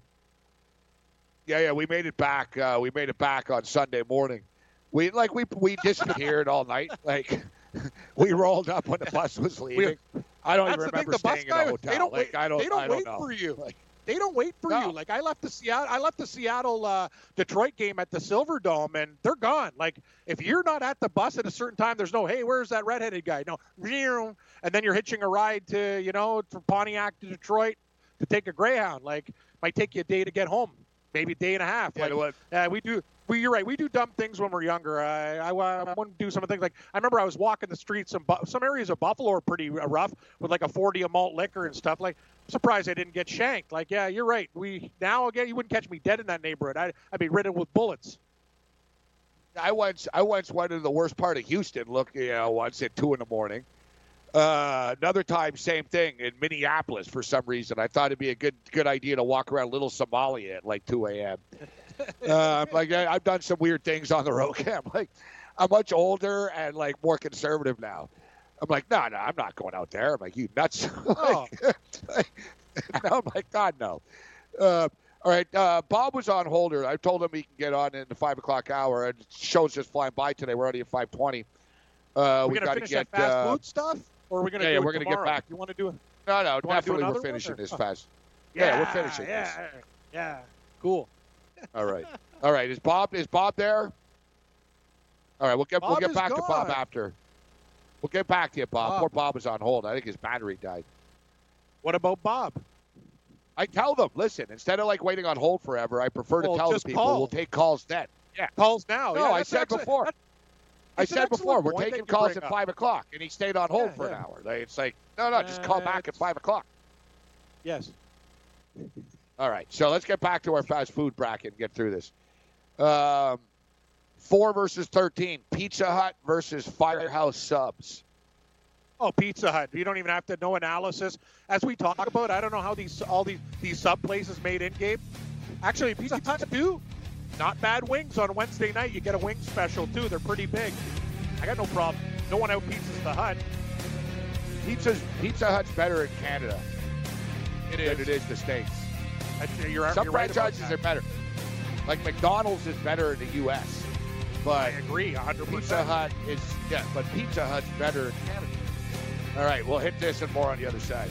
Yeah, yeah, we made it back. Uh, we made it back on Sunday morning. We like we we disappeared all night. Like we rolled up when the bus was leaving. I don't even remember The staying in a hotel. they don't like wait. I don't. they don't I don't wait know. for you. Like, They don't wait for No. you. Like I left the Seattle, I left the Seattle uh, Detroit game at the Silver Dome, and they're gone. Like if you're not at the bus at a certain time, there's no hey, where's that redheaded guy? No, and then you're hitching a ride to you know from Pontiac to Detroit to take a Greyhound. Like might take you a day to get home, maybe a day and a half. Yeah, like, uh, we do. We, you're right. We do dumb things when we're younger. I, I, I wouldn't do some of the things like I remember I was walking the streets. Some some areas of Buffalo are pretty uh, rough with like a 40 a malt liquor and stuff. Like I'm surprised I didn't get shanked. Like yeah, you're right. We now again you wouldn't catch me dead in that neighborhood. I, I'd be riddled with bullets. I once I once went to the worst part of Houston. Look, you know, once at two in the morning. Uh, another time, same thing in Minneapolis. For some reason, I thought it'd be a good good idea to walk around Little Somalia at like 2 a.m. uh, I'm like I, I've done some weird things on the road. I'm like I'm much older and like more conservative now. I'm like, no, no, I'm not going out there. I'm like, you nuts? Oh. like, no, I'm like, God, no. Uh, all right, uh, Bob was on holder. I told him he can get on in the five o'clock hour. And show's just flying by today. We're already at five twenty. Uh, we we got to finish get. that fast uh, food stuff, or are we gonna yeah, do yeah, we're gonna get tomorrow? back. You want to do it? no, no, definitely we're finishing this fast. Yeah, we're finishing yeah, this. Yeah, cool. All right, all right. Is Bob is Bob there? All right, we'll get we'll get back to Bob after. We'll get back to you, Bob. Bob. Poor Bob is on hold. I think his battery died. What about Bob? I tell them, listen, instead of like waiting on hold forever, I prefer to tell the people call. we'll take calls then. Yeah. Calls now. No, yeah, I said excellent. before. I said before, we're taking calls at up. five o'clock, and he stayed on hold Yeah, for an hour. They, it's like, no, no, just call Uh, back at five o'clock. Yes. All right, so let's get back to our fast food bracket and get through this. Um, four versus thirteen. Pizza Hut versus Firehouse Subs. Oh, Pizza Hut. You don't even have to know analysis. As we talk about, I don't know how these all these these sub places made in game. Actually, Pizza Hut do not bad wings on Wednesday night. You get a wing special too. They're pretty big. I got no problem. No one out pizzas the Hut. Pizza's Pizza Hut's better in Canada It than it is the States. That's- You're, Some you're right franchises are better. Like McDonald's is better in the U.S., But I agree, 100%. Pizza Hut is yeah, but Pizza Hut's better in Canada. All right, we'll hit this and more on the other side.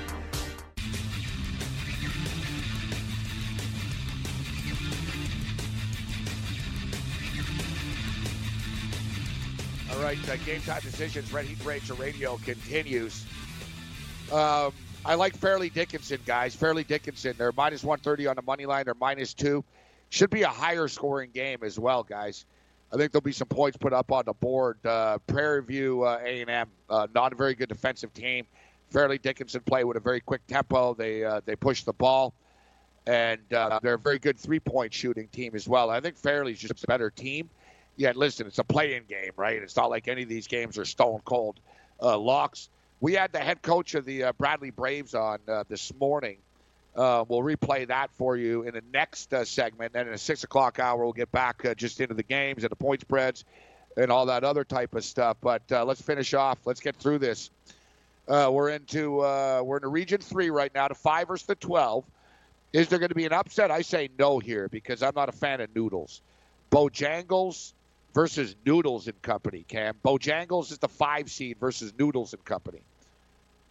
Uh, game time decisions. Red Heat Ranger Radio continues. Um, I like Fairleigh Dickinson, guys. Fairleigh Dickinson, they're minus 130 on the money line. They're minus two. Should be a higher scoring game as well, guys. I think there'll be some points put up on the board. Uh, Prairie View uh, A&M, uh, not a very good defensive team. Fairleigh Dickinson play with a very quick tempo. They uh, they push the ball, and uh, they're a very good three point shooting team as well. I think Fairleigh's just a better team. Yeah, listen, it's a play-in game, right? It's not like any of these games are stone cold uh, locks. We had the head coach of the uh, Bradley Braves on uh, this morning. Uh, we'll replay that for you in the next uh, segment. And in a six o'clock hour, we'll get back uh, just into the games and the point spreads and all that other type of stuff. But let's finish off. Let's get through this. We're into we're in region three right now, the five versus the twelve. Is there going to be an upset? I say no here because I'm not a fan of noodles. Bojangles versus Noodles and Company. Cam Bojangles is the five seed versus Noodles and Company.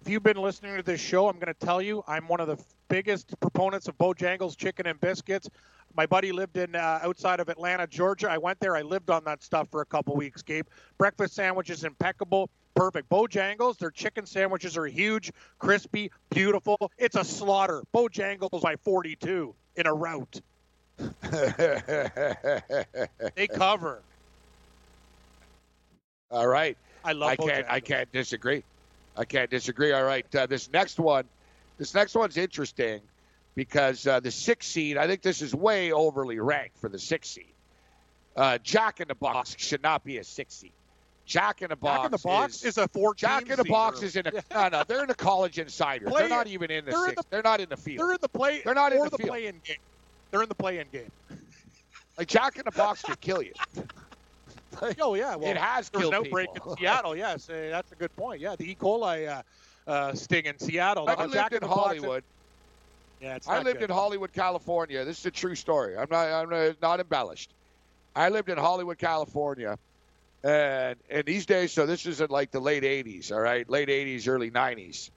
If you've been listening to this show, I'm going to tell you I'm one of the biggest proponents of Bojangles chicken and biscuits. My buddy lived in uh, outside of Atlanta, Georgia. I went there. I lived on that stuff for a couple weeks. Gabe, breakfast sandwiches impeccable, perfect. Bojangles, their chicken sandwiches are huge, crispy, beautiful. It's a slaughter. Bojangles by 42 in a route. They cover. All right. I love. I can't. I can't disagree. I can't disagree. All right. Uh, this next one. This next one's interesting because uh, the six seed. I think this is way overly ranked for the six seed. Uh, Jack in the Box should not be a six seed. Jack in the Box. Jack in the Box is, is a 14. Jack in the box is in a no no. They're in the college insider. Play they're not even in the They're in the- they're not in the field. They're in the play. They're not in the the field. play-in game. They're in the play-in game. Like Jack in the Box could kill you. Oh yeah, well, it has There's killed an outbreak people. in Seattle. Yes, uh, that's a good point. Yeah, the E. coli uh, uh, sting in Seattle. I Uh, lived Jack in the Box- Hollywood. Yeah, it's I lived good. in Hollywood, California. This is a true story. I'm not. I'm not- not embellished. I lived in Hollywood, California, and in these days, so this is in like the late '80s. All right, late '80s, early '90s,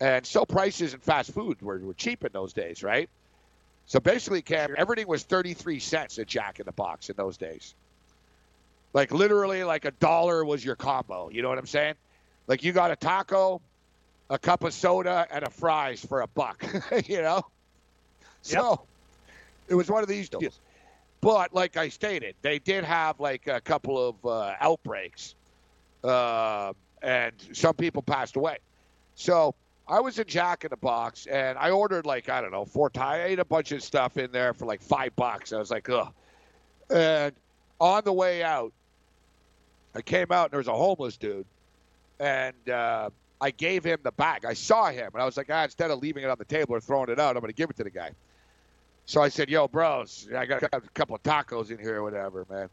and so prices in fast food were, were cheap in those days, right? So basically, Cam, everything was 33 cents at Jack in the Box in those days. Like literally, like a dollar was your combo. You know what I'm saying? Like you got a taco, a cup of soda, and a fries for a buck. you know. So it was one of these deals. But like I stated, they did have like a couple of uh, outbreaks, uh, and some people passed away. So I was in Jack in the Box, and I ordered like I don't know four. Ti- I ate a bunch of stuff in there for like five bucks. I was like, ugh. And on the way out, I came out and there was a homeless dude, and uh, I gave him the bag. I saw him, and I was like, ah, instead of leaving it on the table or throwing it out, I'm going to give it to the guy. So I said, "Yo, bros, I got a couple of tacos in here or whatever, man."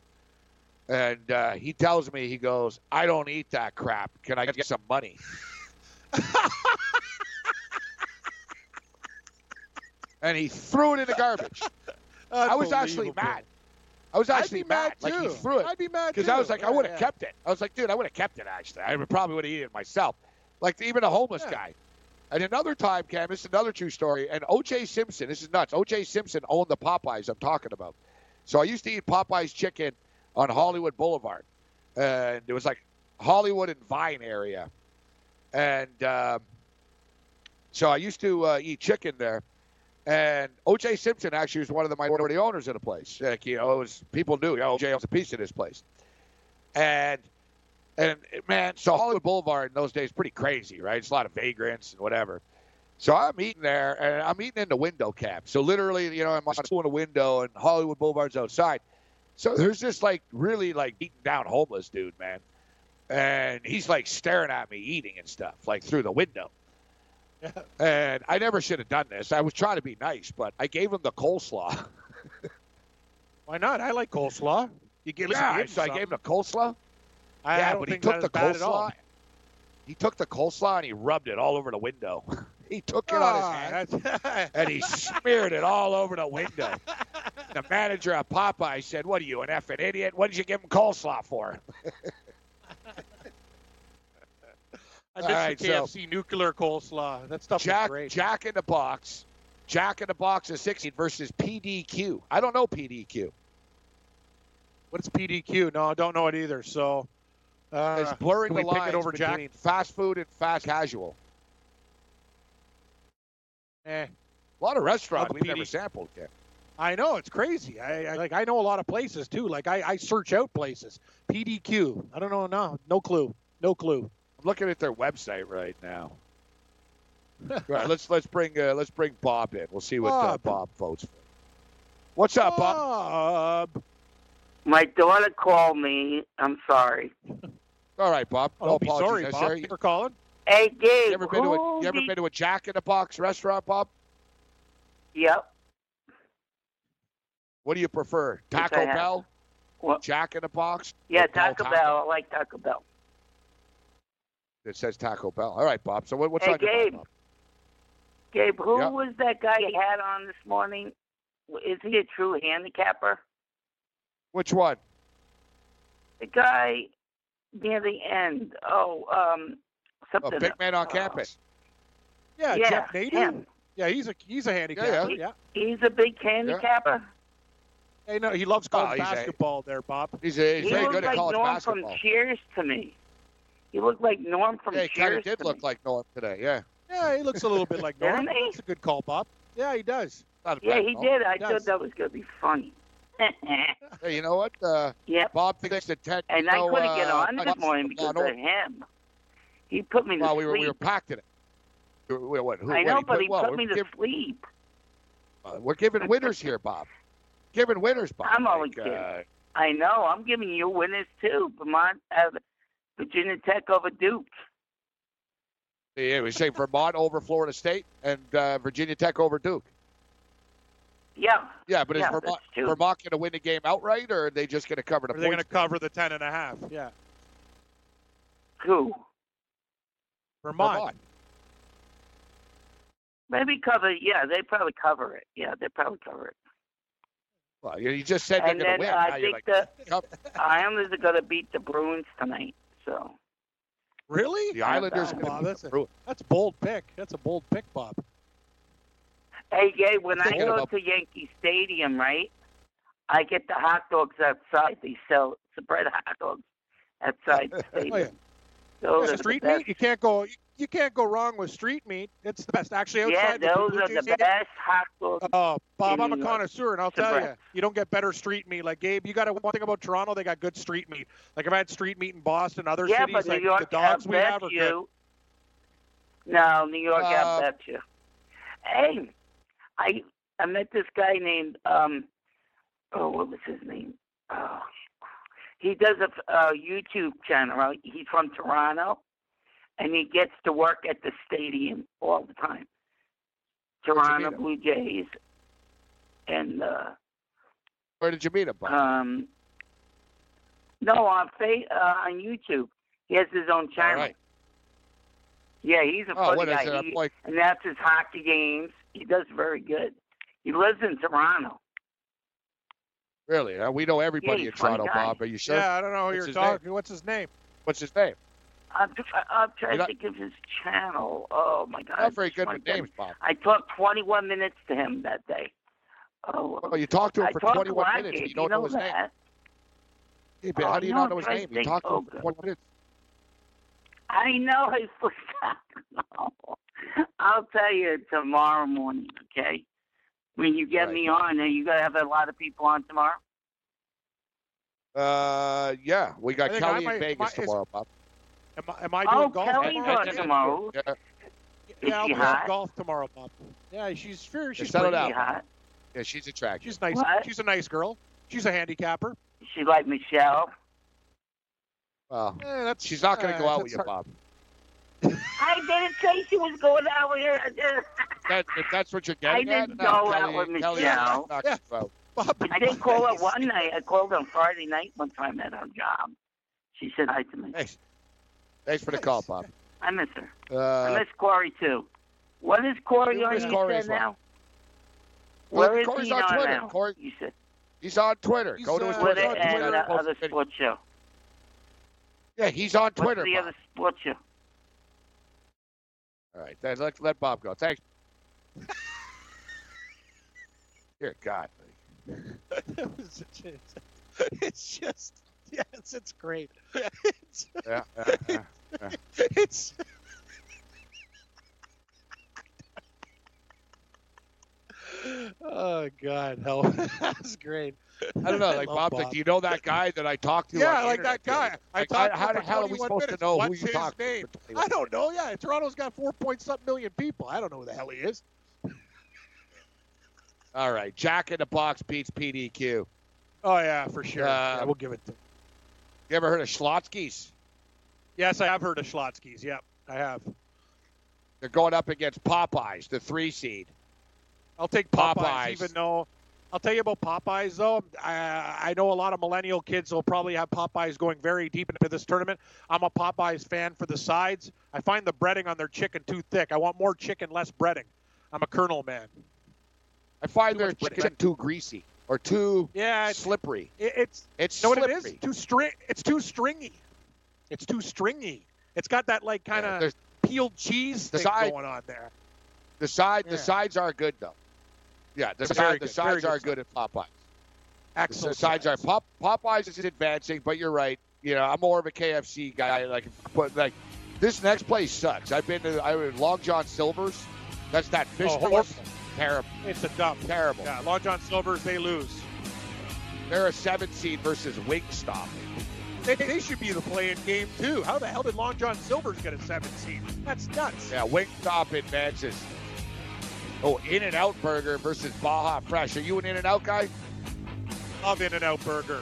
And uh, he tells me, he goes, "I don't eat that crap. Can I get some money?" and he threw it in the garbage. I was actually mad. I was actually be mad Like he too. threw it I'd be mad because I was like, I would have yeah. kept it. I was like, dude, I would have kept it. Actually, I probably would have eaten it myself. Like even a homeless Yeah. guy. And another time, Cam, this is another true story. And O.J. Simpson, this is nuts. O.J. Simpson owned the Popeyes I'm talking about. So I used to eat Popeyes chicken on Hollywood Boulevard, and it was like Hollywood and Vine area. And um, so I used to uh, eat chicken there. And O.J. Simpson actually was one of the minority owners of the place. Like, you know, it was people knew, oh, O.J. owns a piece of this place. And And man, so Hollywood Boulevard in those days pretty crazy, right? It's a lot of vagrants and whatever. So I'm eating there, and I'm eating in the window cap. So literally, you know, I'm in a window, and Hollywood Boulevard's outside. So there's this like really like beaten down homeless dude, man, and he's like staring at me eating and stuff, like through the window. And I never should have done this. I was trying to be nice, but I gave him the coleslaw. Why not? I like coleslaw. You give, yeah, so I gave him the coleslaw. I, yeah, I but he took the coleslaw. He took the coleslaw and he rubbed it all over the window. he took it on his Ah, hand and he smeared it all over the window. The manager at Popeye said, "What are you, an effing idiot? What did you give him coleslaw for?" I All did right, so- KFC nuclear coleslaw. That stuff Jack, is great. Jack in the box, Jack in the box is 16 versus PDQ. I don't know PDQ. What's PDQ? No, I don't know it either. So uh, It's blurring the lines over between Jack? fast food and fast casual. Eh, A lot of restaurants we've PD. never sampled yet. I know it's crazy. I, I like I know a lot of places too. Like I, I search out places. PDQ. I don't know. No, no clue. No clue. I'm looking at their website right now. All right, let's let's bring uh, let's bring Bob in. We'll see what uh, Bob. Bob votes for. What's up, Bob? Bob. My daughter called me. I'm sorry. All right, Bob. No I'll be sorry, necessary. Bob. Thanks for calling. Hey, Gabe. You ever been to a you ever the- been to a Jack in the Box restaurant, Bob? Yep. What do you prefer, Taco Bell, Well, Jack in the Box? yeah, Or Bell Taco Bell. I like Taco Bell. It says Taco Bell. All right, Bob. So what, what's Hey, on your mind, Gabe. Bob? Gabe, who Yep. was that guy you had on this morning? Is he a true handicapper? Which one? The guy near the end. Oh, um, Oh, something. big man on uh, campus. Yeah, Yeah, Jeff Nader. him. Yeah, he's a he's a handicapper. yeah. Yeah. He's a big handicapper. Hey, no, he loves Oh, college he's a- basketball. There, Bob. He's, a, he's he very looked good at like college Norm basketball. from Cheers to me. He looked like Norm from yeah, he kind Cheers of did to look me. like Norm today. Yeah, Yeah, he looks a little bit like Norm. Doesn't he? That's a good call, Bob. Yeah, he does. not a Yeah, he call. did. I does. thought that was going to be funny. Hey, you know what? Uh, yep. Bob thinks that Ted. And you I know, couldn't get uh, on this morning because of and him. He put me to Well, we sleep. were we were packed in it. We were- what, who, I know, he but he well, put me to give- sleep. uh, we're giving winners here, Bob. Giving winners, Bob. I'm only Like, kidding. uh, I know. I'm giving you winners too. Vermont, uh, Virginia Tech over Duke. yeah, we say Vermont over Florida State and uh, Virginia Tech over Duke. Yeah. Yeah, but is Yeah, Vermont. Vermont going to win the game outright, or are they just going to cover the Are they going to cover the ten and a half? Yeah. Who? Vermont. Vermont. Maybe cover. Yeah, they probably cover it. Yeah, they probably cover it. Well, you you just said And they're going to win. Now I you're think like, the cover. Islanders are going to beat the Bruins tonight. So Really? the Islanders Bob, are going Bob, to that's a- That's a bold pick. That's a bold pick, Bob. Hey, Gabe, when I go about- to Yankee Stadium, right, I get the hot dogs outside. They sell the bread hot dogs outside the stadium. Oh, yeah. Yeah, street the meat. You can't go. You can't go wrong with street meat. It's the best. Actually, outside the those Blue are the best hot dogs. Oh, Bob, I'm a connoisseur, and I'll tell you, you don't get better street meat. Like Gabe, you got to one thing about Toronto, they got good street meat. Like if I've had street meat in Boston, other yeah, cities. but like New York, the dogs I we have are you. good. No, New York, Uh, I bet you. Hey, I I met this guy named um, oh, what was his name? Oh, he does a, a YouTube channel. He's from Toronto, and he gets to work at the stadium all the time. Toronto? Blue Jays, and uh, Where did you meet him, Bob? um, no, on fa- uh, on YouTube, he has his own channel. right. Yeah, he's a Oh, funny guy. He- Like, and that's his hockey games. He does very good. He lives in Toronto. Really? Uh, we know everybody he's in Toronto, guy. Bob. Are you sure? Yeah, I don't know who What's you're talking. What's his name? What's his name? I'm, I'm trying to think of his channel. Oh my God! Not very good with names, Bob. I talked 21 minutes to him that day. Oh, Oh, you talked to him I for 21 a minutes. You don't know know his name. Hey, but Oh, how do you no, not know his name? You talked to him Oh, for God. 20 minutes. I know he was. I'll tell you tomorrow morning, okay? When you get Right. me on, and you gotta have a lot of people on tomorrow. Uh, yeah, we got Kelly I in might- Vegas my- is- tomorrow, Bob. Am I, am I doing Oh, golf? Kelly's tomorrow? on tomorrow. Yeah. Yeah, I'll she be hot? golf tomorrow, Bob. Yeah, she's fair. She's settle pretty. down. Hot. yeah, she's attractive. She's nice. What? She's a nice girl. She's a handicapper. She like Michelle. Well, Eh, that's, she's not going to uh, go out with you, hard- Bob. I didn't say she was going out with her. That, if that's what you're getting I didn't at, no, go out Kelly, with Michelle. not Yeah. gonna. Bob, I didn't call her one night. I called her on Friday night one time at her job. She said hi to me. Thanks. Thanks for the call, Bob. I miss her. I Uh, miss Corey too. What is Corey You on? miss Corey said well. now. Well, Where is Corey's he on Twitter. now? Corey- You said he's on Twitter. He's, Go to his uh, Twitter. Twitter on and got the a post other video. sports show. Yeah, he's on Twitter. What's Twitter. the Bob. other sports show? All right, then let let Bob go. Thanks. Dear God. that was such a, it's just yes, it's great. It's, Yeah, yeah, yeah. it's oh god, hell, that's great. I don't know, like love Bob, Like, do you know that guy that I talked to? Yeah, like that guy. I Like, talked how, to how hell are we supposed minutes. to know What's who you his talked name? to? I don't know. Yeah, Toronto's got four point something million people. I don't know who the hell he is. All right, Jack in the Box beats PDQ. Oh yeah, for sure. Uh, yeah, we'll give it to. You ever heard of Schlotzsky's? Yes, I have heard of Schlotzsky's. Yep, I have. They're going up against Popeyes, the three seed. I'll take Popeyes, Popeyes. even though I'll tell you about Popeyes though. I, I know a lot of millennial kids will probably have Popeyes going very deep into this tournament. I'm a Popeyes fan for the sides. I find the breading on their chicken too thick. I want more chicken, less breading. I'm a Colonel man. I find Too their much breading. chicken too greasy or too Yeah, it's, slippery. it, it's It's you know what it is? Too string. It's too stringy. It's too stringy. It's got that like kind of there's- peeled cheese thing side- going on there. The side, the sides are good though. Yeah, the, side, very the sides very are good good at Popeyes. The Excellent. sides are Pop, Popeyes is advancing, but you're right. You know, I'm more of a KFC guy. Like, but like this next place sucks. I've been to I was Long John Silver's. That's that fish Oh, place. horrible. Terrible, It's a dump. terrible. Yeah, Long John Silver's they lose. They're a seven seed versus Wingstop. They, they should be the playing game too. How the hell did Long John Silver's get a seven seed? That's nuts. Yeah, Wingstop advances. Oh, In and Out Burger versus Baja Fresh. Are you an In and Out guy? Love In and Out Burger.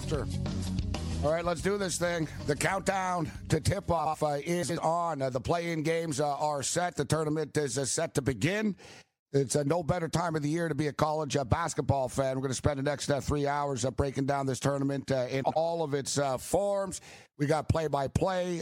After. All right, let's do this thing. The countdown to tip off uh, is on. Uh, the play in games uh, are set. The tournament is uh, set to begin. It's uh, no better time of the year to be a college uh, basketball fan. We're going to spend the next three hours breaking down this tournament in all of its forms. We got play by play,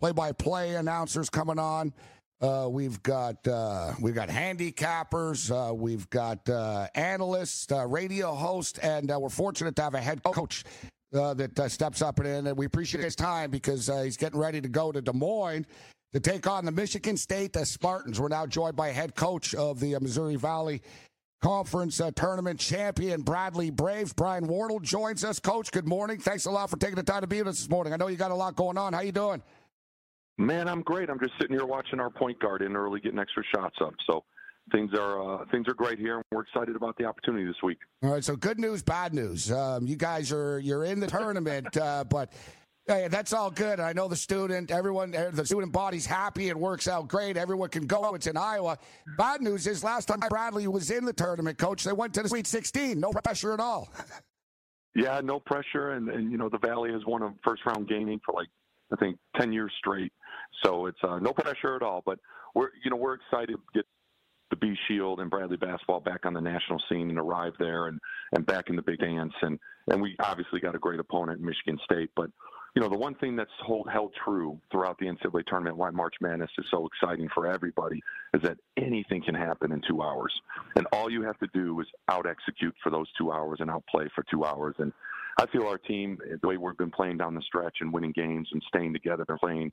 play by play announcers coming on. Uh, we've got uh, we've got handicappers, uh, we've got uh, analysts, uh, radio hosts, and uh, we're fortunate to have a head coach that steps up and in. And we appreciate his time because he's getting ready to go to Des Moines to take on the Michigan State Spartans. We're now joined by head coach of the Missouri Valley Conference Tournament champion Bradley Braves. Brian Wardle joins us. Coach, good morning. Thanks a lot for taking the time to be with us this morning. I know you got a lot going on. How you doing? Man, I'm great. I'm just sitting here watching our point guard in early, getting extra shots up. So things are uh, things are great here, and we're excited about the opportunity this week. All right, so good news, bad news. Um, you guys are you're in the tournament, uh, but hey, that's all good. I know the student, everyone, eh, the student body's happy. It works out great. Everyone can go. It's in Iowa. Bad news is last time Bradley was in the tournament, coach, they went to the Sweet 16. No pressure at all. Yeah, no pressure, and, and you know the Valley has won a first round gaming for like I think ten years straight. So it's uh, no pressure at all. But we're you know we're excited to get the B Shield and Bradley basketball back on the national scene and arrive there and and back in the big dance and and we obviously got a great opponent, Michigan State. But you know, the one thing that's hold, held true throughout the NCAA tournament, why March Madness is so exciting for everybody, is that anything can happen in two hours. And all you have to do is out execute for those two hours and outplay for two hours. And I feel our team, the way we've been playing down the stretch and winning games and staying together and playing,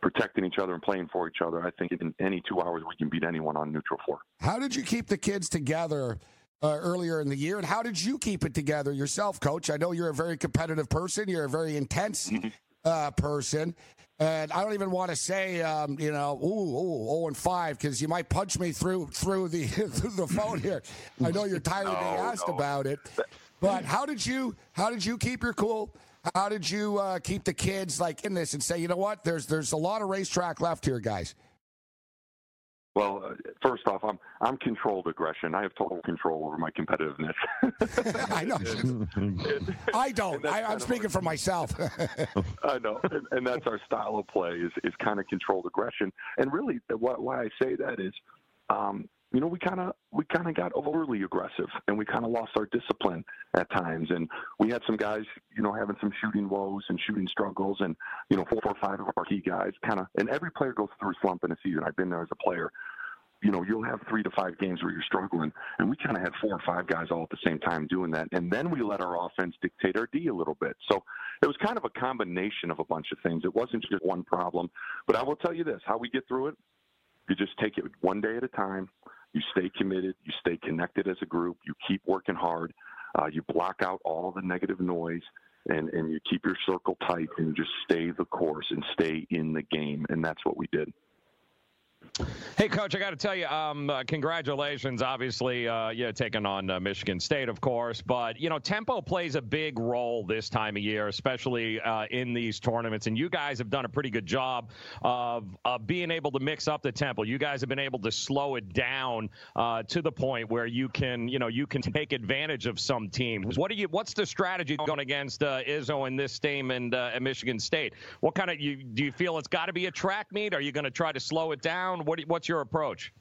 protecting each other and playing for each other, I think in any two hours we can beat anyone on neutral floor. How did you keep the kids together? Uh, earlier in the year, and how did you keep it together yourself, Coach? I know you're a very competitive person. You're a very intense uh, person. And I don't even want to say, um, you know, ooh, ooh, oh and five, because you might punch me through through the through the phone here. I know you're tired of being No, asked no. about it, but how did you how did you keep your cool? How did you uh, keep the kids like in this and say, you know what? There's there's a lot of racetrack left here, guys. Well, uh, first off, I'm I'm controlled aggression. I have total control over my competitiveness. I know. I don't. I, I'm speaking for myself. I know, and, and that's our style of play is is kind of controlled aggression. And really, the- why, why I say that is, um, you know, we kind of we kind of got overly aggressive, and we kind of lost our discipline at times. And we had some guys, you know, having some shooting woes and shooting struggles, and you know, four or five of our key guys kind of. And every player goes through a slump in a season. I've been there as a player. You know, you'll have three to five games where you're struggling, and we kind of had four or five guys all at the same time doing that. And then we let our offense dictate our D a little bit. So it was kind of a combination of a bunch of things. It wasn't just one problem. But I will tell you this: how we get through it, you just take it one day at a time. You stay committed. You stay connected as a group. You keep working hard. Uh, you block out all the negative noise, and and you keep your circle tight, and just stay the course and stay in the game. And that's what we did. Hey, Coach, I got to tell you, um, uh, congratulations. Obviously, uh, yeah, taking on uh, Michigan State, of course. But, you know, tempo plays a big role this time of year, especially uh, in these tournaments. And you guys have done a pretty good job of, being able to mix up the tempo. You guys have been able to slow it down uh, to the point where you can, you know, you can take advantage of some teams. What do you? What's the strategy going against uh, Izzo in this team and uh, at Michigan State? What kind of you do you feel it's got to be a track meet? Are you going to try to slow it down? What what's your approach?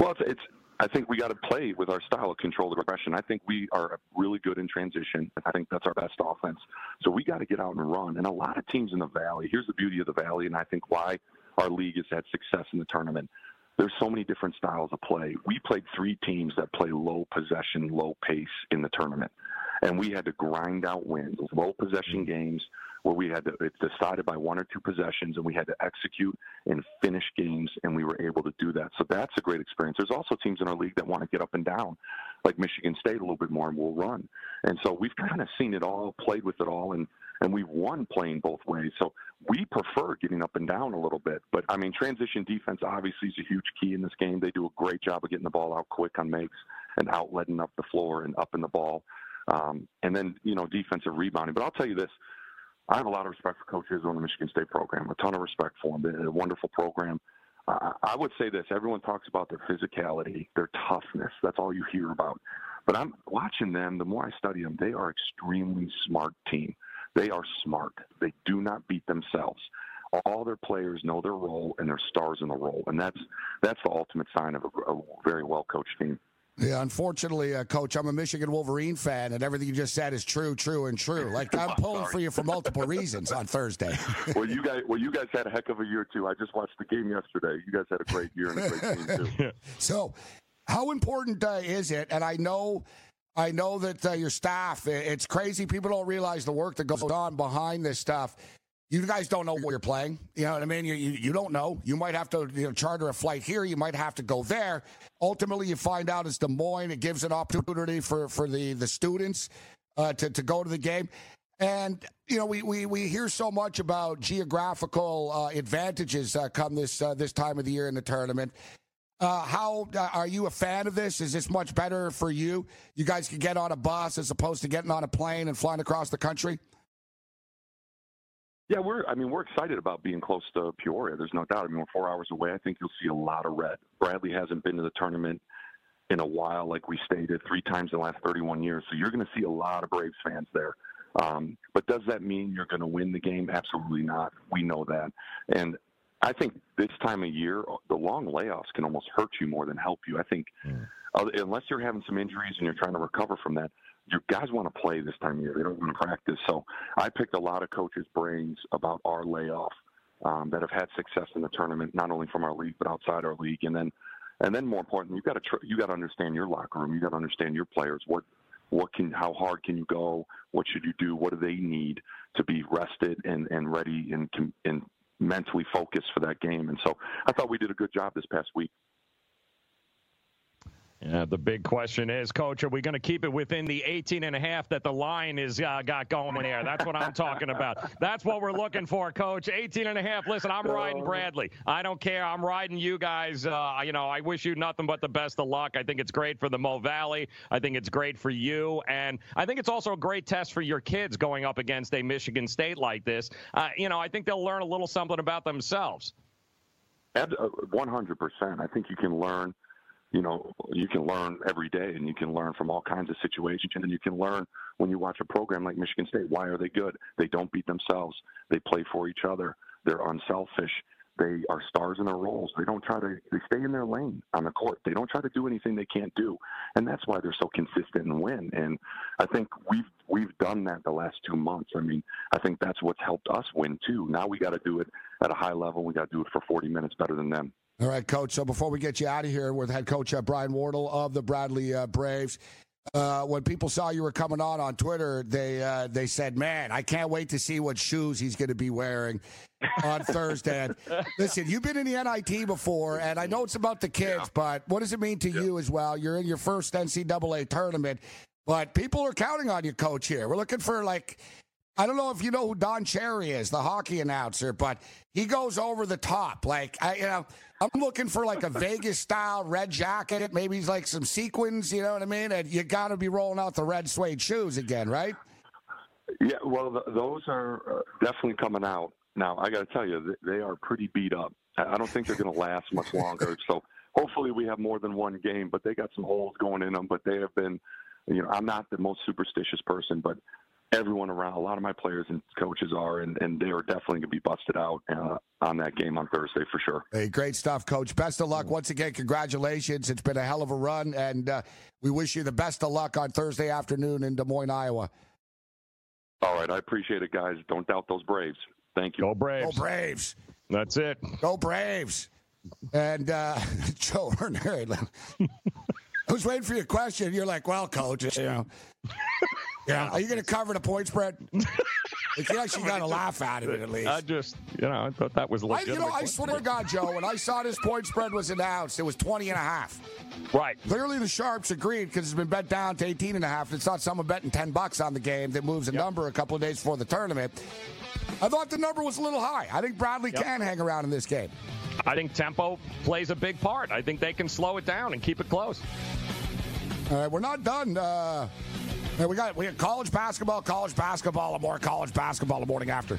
Well, it's, it's I think we got to play with our style of controlled aggression. I think we are really good in transition. I think that's our best offense. So we got to get out and run. And a lot of teams in the Valley, here's the beauty of the Valley, and I think why our league has had success in the tournament. There's so many different styles of play. We played three teams that play low possession, low pace in the tournament. And we had to grind out wins, low possession mm-hmm. games where we had to, it's decided by one or two possessions and we had to execute and finish games and we were able to do that. So that's a great experience. There's also teams in our league that want to get up and down, like Michigan State a little bit more and will run. And so we've kind of seen it all, played with it all, and and we've won playing both ways. So we prefer getting up and down a little bit. But I mean, transition defense obviously is a huge key in this game. They do a great job of getting the ball out quick on makes and outletting up the floor and up in the ball. Um, and then you know defensive rebounding. But I'll tell you this. I have a lot of respect for Coach Izzo and the Michigan State program. A ton of respect for them. They're a wonderful program. Uh, I would say this: everyone talks about their physicality, their toughness. That's all you hear about. But I'm watching them. The more I study them, they are extremely smart team. They are smart. They do not beat themselves. All their players know their role and they're stars in the role, and that's that's the ultimate sign of a, a very well coached team. Yeah, unfortunately, uh, Coach, I'm a Michigan Wolverine fan, and everything you just said is true, true, and true. Like I'm pulling for you for multiple reasons on Thursday. well, you guys, well, you guys had a heck of a year too. I just watched the game yesterday. You guys had a great year and a great team too. So, how important uh, is it? And I know, I know that uh, your staff, it's crazy. People don't realize the work that goes on behind this stuff. You guys don't know what you're playing. You know what I mean? You, you, you don't know. You might have to you know, charter a flight here. You might have to go there. Ultimately, you find out it's Des Moines. It gives an opportunity for, for the, the students uh, to, to go to the game. And, you know, we, we, we hear so much about geographical uh, advantages uh, come this, uh, this time of the year in the tournament. Uh, how uh, are you a fan of this? Is this much better for you? You guys can get on a bus as opposed to getting on a plane and flying across the country. Yeah, we're. I mean, we're excited about being close to Peoria. There's no doubt. I mean, we're four hours away. I think you'll see a lot of red. Bradley hasn't been to the tournament in a while, like we stated, three times in the last 31 years. So you're going to see a lot of Braves fans there. Um, but does that mean you're going to win the game? Absolutely not. We know that. And I think this time of year, the long layoffs can almost hurt you more than help you. I think, uh, unless you're having some injuries and you're trying to recover from that, your guys want to play this time of year. They don't want to practice. So I picked a lot of coaches' brains about our layoff um, that have had success in the tournament, not only from our league but outside our league. And then, and then more important, you got to tr- you got to understand your locker room. You got to understand your players. What what can how hard can you go? What should you do? What do they need to be rested and and ready and and mentally focused for that game? And so I thought we did a good job this past week. Yeah, the big question is, Coach, are we going to keep it within the 18 and a half that the line has uh, got going there? That's what I'm talking about. That's what we're looking for, Coach. 18 and a half. Listen, I'm riding Bradley. I don't care. I'm riding you guys. Uh, you know, I wish you nothing but the best of luck. I think it's great for the Mo Valley. I think it's great for you, and I think it's also a great test for your kids going up against a Michigan State like this. Uh, you know, I think they'll learn a little something about themselves. 100%. I think you can learn – you know, you can learn every day and you can learn from all kinds of situations. And then you can learn when you watch a program like Michigan State. Why are they good? They don't beat themselves. They play for each other. They're unselfish. They are stars in their roles. They don't try to, they stay in their lane on the court. They don't try to do anything they can't do. And that's why they're so consistent and win. And I think we've, we've done that the last two months. I mean, I think that's what's helped us win too. Now we got to do it at a high level. We got to do it for 40 minutes better than them. All right, Coach. So before we get you out of here with head coach uh, Brian Wardle of the Bradley uh, Braves, uh, when people saw you were coming on on Twitter, they uh, they said, "Man, I can't wait to see what shoes he's going to be wearing on Thursday." And listen, you've been in the NIT before, and I know it's about the kids, yeah. but what does it mean to yeah. you as well? You're in your first NCAA tournament, but people are counting on you, Coach. Here, we're looking for like I don't know if you know who Don Cherry is, the hockey announcer, but he goes over the top. Like, I, you know, I'm looking for like a Vegas style red jacket. Maybe like some sequins, you know what I mean? And you got to be rolling out the red suede shoes again, right? Yeah, well, th- those are uh, definitely coming out. Now, I got to tell you, they are pretty beat up. I don't think they're going to last much longer. so hopefully we have more than one game, but they got some holes going in them. But they have been, you know, I'm not the most superstitious person, but everyone around, a lot of my players and coaches are, and, and they are definitely going to be busted out uh, on that game on Thursday for sure. Hey, great stuff, Coach. Best of luck. Once again, congratulations. It's been a hell of a run, and uh, we wish you the best of luck on Thursday afternoon in Des Moines, Iowa. All right. I appreciate it, guys. Don't doubt those Braves. Thank you. Go Braves. Go Braves. That's it. Go Braves. And uh, Joe I was waiting for your question. You're like, well, coach, you know. Yeah. Are you going to cover the point spread? You actually got to laugh out of it at least. I just, you know, I thought that was legit. I, you know, I swear to God, Joe, when I saw this point spread was announced, it was 20 and a half. Right. Clearly the Sharps agreed because it's been bet down to 18 and a half. It's not someone betting 10 bucks on the game that moves a yep. number a couple of days before the tournament. I thought the number was a little high. I think Bradley yep. can hang around in this game. I think tempo plays a big part. I think they can slow it down and keep it close. All right, we're not done. Uh, we got we got college basketball, college basketball, and more college basketball the morning after.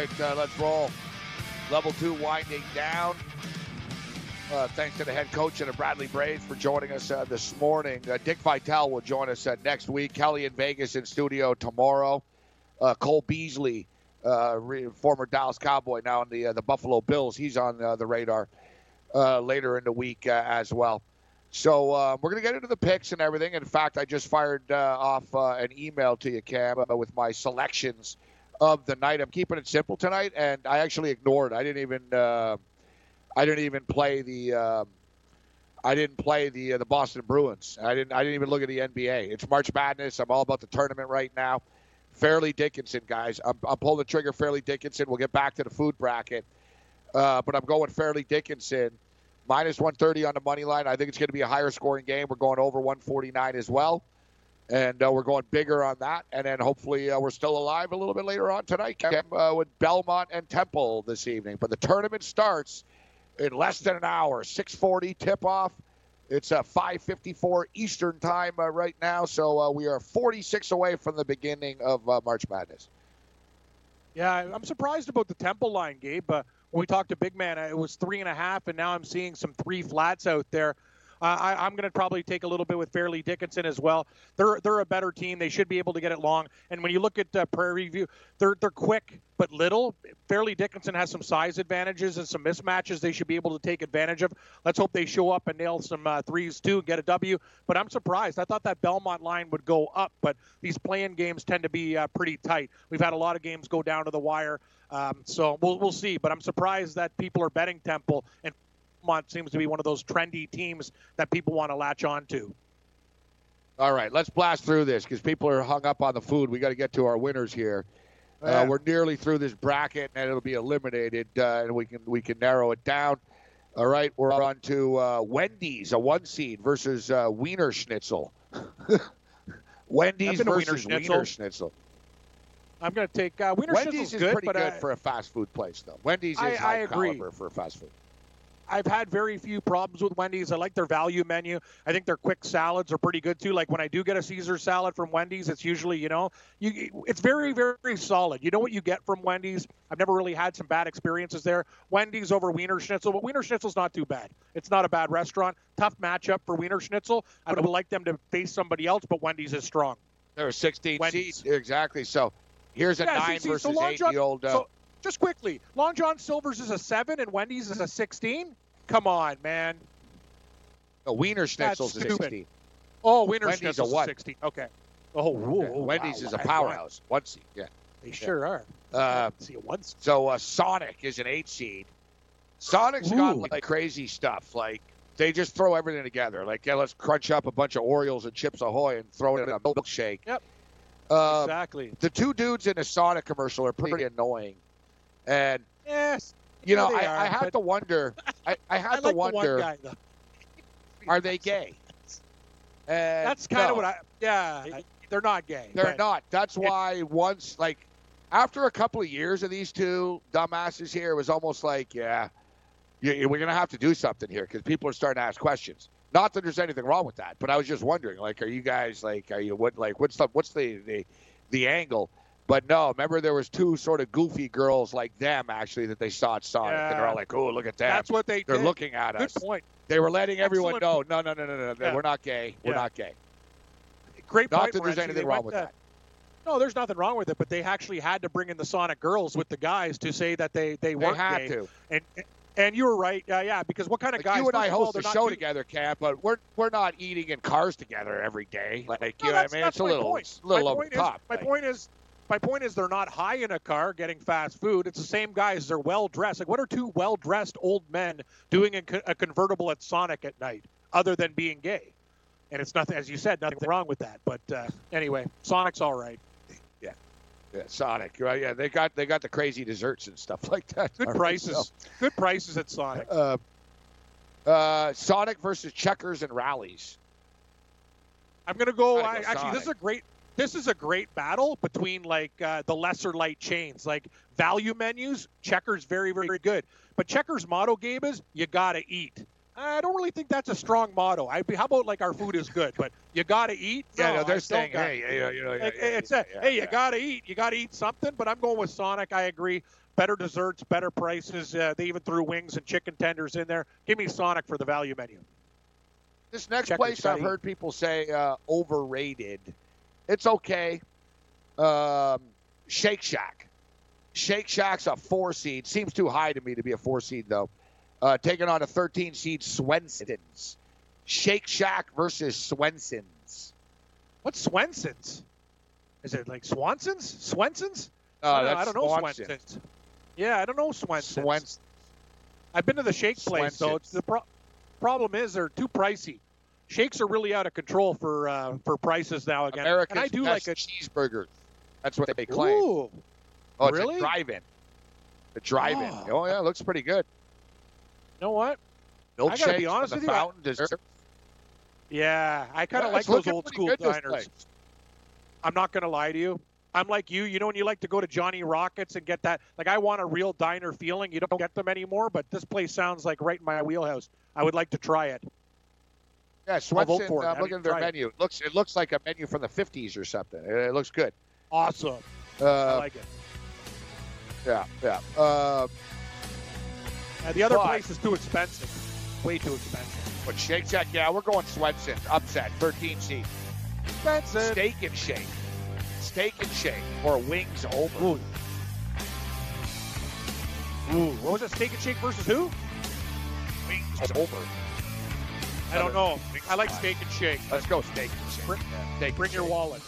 Right, uh, let's roll. Level two winding down. Uh, thanks to the head coach and the Bradley Braves for joining us uh, this morning. Uh, Dick Vitale will join us uh, next week. Kelly in Vegas in studio tomorrow. Uh, Cole Beasley, re- former Dallas Cowboy, now in the the Buffalo Bills. He's on the radar later in the week as well. So we're going to get into the picks and everything. In fact, I just fired off an email to you, Cam, with my selections of the night. I'm keeping it simple tonight, and I actually ignored. I didn't even. Uh, I didn't even play the. Uh, I didn't play the uh, the Boston Bruins. I didn't. I didn't even look at the NBA. It's March Madness. I'm all about the tournament right now. Fairleigh Dickinson, guys. I'm, I'm pulling the trigger. Fairleigh Dickinson. We'll get back to the food bracket, uh, but I'm going Fairleigh Dickinson minus 130 on the money line. I think it's going to be a higher scoring game. We're going over 149 as well. And uh, we're going bigger on that. And then hopefully uh, we're still alive a little bit later on tonight uh, with Belmont and Temple this evening. But the tournament starts in less than an hour, 640 tip-off. It's uh, 5:54 Eastern time uh, right now, so uh, we are 46 away from the beginning of uh, March Madness. Yeah, I'm surprised about the Temple line, Gabe. When we talked to Big Man, it was three and a half, and now I'm seeing some three flats out there. Uh, I, am going to probably take a little bit with Fairleigh Dickinson as well. They're they're a better team. They should be able to get it long. And when you look at uh, Prairie View, they're they're quick but little. Fairleigh Dickinson has some size advantages and some mismatches they should be able to take advantage of. Let's hope they show up and nail some uh, threes too and get a W. But I'm surprised. I thought that Belmont line would go up, but these playing games tend to be uh, pretty tight. We've had a lot of games go down to the wire. Um, so we'll, we'll see. But I'm surprised that people are betting Temple and Vermont seems to be one of those trendy teams that people want to latch on to. All right, let's blast through this because people are hung up on the food. We got to get to our winners here. Uh, we're nearly through this bracket, and it'll be eliminated, uh, and we can we can narrow it down. All right, we're on to uh, Wendy's, a one seed versus uh, Wienerschnitzel. Wendy's versus Wienerschnitzel. Wiener Schnitzel. I'm going to take uh, Wiener Wendy's is good, pretty good I, for a fast food place, though. Wendy's is I, high I agree. caliber for fast food. I've had very few problems with Wendy's. I like their value menu. I think their quick salads are pretty good too. Like when I do get a Caesar salad from Wendy's, it's usually, you know, you it's very very solid. You know what you get from Wendy's. I've never really had some bad experiences there. Wendy's over Wienerschnitzel, but Wienerschnitzel's not too bad. It's not a bad restaurant. Tough matchup for Wienerschnitzel. I would like them to face somebody else, but Wendy's is strong. There are 16 Wendy's. seats exactly. So here's a Yeah, nine see, see, versus so eight. John- the old. Uh, so just quickly, Long John Silver's is a seven and Wendy's is a 16. Come on, man. no, Wienerschnitzel's That's a stupid. 16. Oh, Wiener Wendy's a Schnitzel's what? 16. Okay. Oh, whoa, Yeah, whoa, Wendy's wow, is a powerhouse. One seed. Yeah. They sure are. Uh, See a one. seed. So uh, Sonic is an eight seed. Sonic's got like crazy stuff. Like they just throw everything together. Like yeah, let's crunch up a bunch of Orioles and Chips Ahoy and throw it in a milkshake. Yep. Uh, exactly. the two dudes in the Sonic commercial are pretty annoying, and Yes. You know I, are, I have to wonder. I, I have I to like the wonder. one guy. Are they gay? And That's kind no, of what I. Yeah, I- they're not gay. They're not. That's why once, like, after a couple of years of these two dumbasses here, it was almost like, yeah, you, we're going to have to do something here because people are starting to ask questions. Not that there's anything wrong with that, but I was just wondering, like, are you guys like, are you what, like, what's the, what's the, the, the angle? But no, remember there was two sort of goofy girls like them actually that they saw at Sonic, and they're all like, oh, look at that!" That's what they They're did. looking at Good us. point. They were letting everyone Excellent know, no, no, no, no, no, Yeah. we're not gay. We're not gay. Great Not point. that there's anything They wrong with to- that. No, there's nothing wrong with it, but they actually had to bring in the Sonic girls with the guys to say that they they They weren't had gay. to. And and you were right. Uh, yeah, because what kind of Like guys? you and I first of all, host the show together, Cap, but we're we're not eating in cars together every day. Like you know what I mean? It's a little point. little my over the top. My Like, point is, my point is, they're not high in a car getting fast food. It's the same guys. They're well dressed. Like, what are two well dressed old men doing in co- a convertible at Sonic at night, other than being gay? And it's nothing, as you said, nothing wrong with that. But uh, anyway, Sonic's all right. yeah, yeah, Sonic. Right? Yeah, they got they got the crazy desserts and stuff like that. Good right, prices. so, Good prices at Sonic. uh, uh, Sonic versus Checkers and Rally's. I'm gonna go. I, go actually, this is a great. This is a great battle between like uh, the lesser light chains, like value menus. Checkers very very good, but Checkers motto game is you gotta eat. I don't really think that's a strong motto. I how about like our food is good, but you gotta eat. Yeah, No, no, they're saying, got- hey, you know, you know, Like, yeah, it's yeah, a, yeah, hey, you yeah. gotta eat. You gotta eat something. But I'm going with Sonic. I agree. Better desserts, better prices. Uh, they even threw wings and chicken tenders in there. Give me Sonic for the value menu. This next Checkers place I've gotta heard people say uh, overrated. It's okay. Um, Shake Shack. Shake Shack's a four seed. Seems too high to me to be a four seed though. Uh, taking on a 13 seed Swenson's. Shake Shack versus Swenson's. What's Swenson's? Is it like Swanson's? Swenson's? Uh, I don't I don't know Swanson. Swenson's. Yeah, I don't know Swenson's. Swens- I've been to the shake place, though. It's the pro- problem is they're too pricey. Shakes are really out of control for uh, for prices now again. America's and I do best like a cheeseburger. That's what they claim. Ooh, oh, it's really? a drive-in. A drive-in. Oh. Oh, yeah, it looks pretty good. you know what? Milkshake I gotta be honest with the you, fountain dessert. Yeah, I kind of Yeah, like those old school diners. I'm not going to lie to you. I'm like you. You know when you like to go to Johnny Rockets and get that, like I want a real diner feeling. You don't get them anymore, but this place sounds like right in my wheelhouse. I would like to try it. Yeah, I'll Swenson. I'm I looking at their it. menu. It looks it looks like a menu from the 50s or something. It, it looks good. Awesome. I Uh, like it. yeah, yeah. Uh, Uh, the other but- place is too expensive. Way too expensive. but Shake Shack, yeah, we're going Swenson. Upset, 13 seed. Expensive. Steak and Shake. Steak and Shake or wings over. Ooh. Ooh. What was it? Steak and Shake versus who? Wings over. I don't know. I like Steak and Shake. Let's go steak and shake. Bring- Yeah, steak Bring your shake. wallet.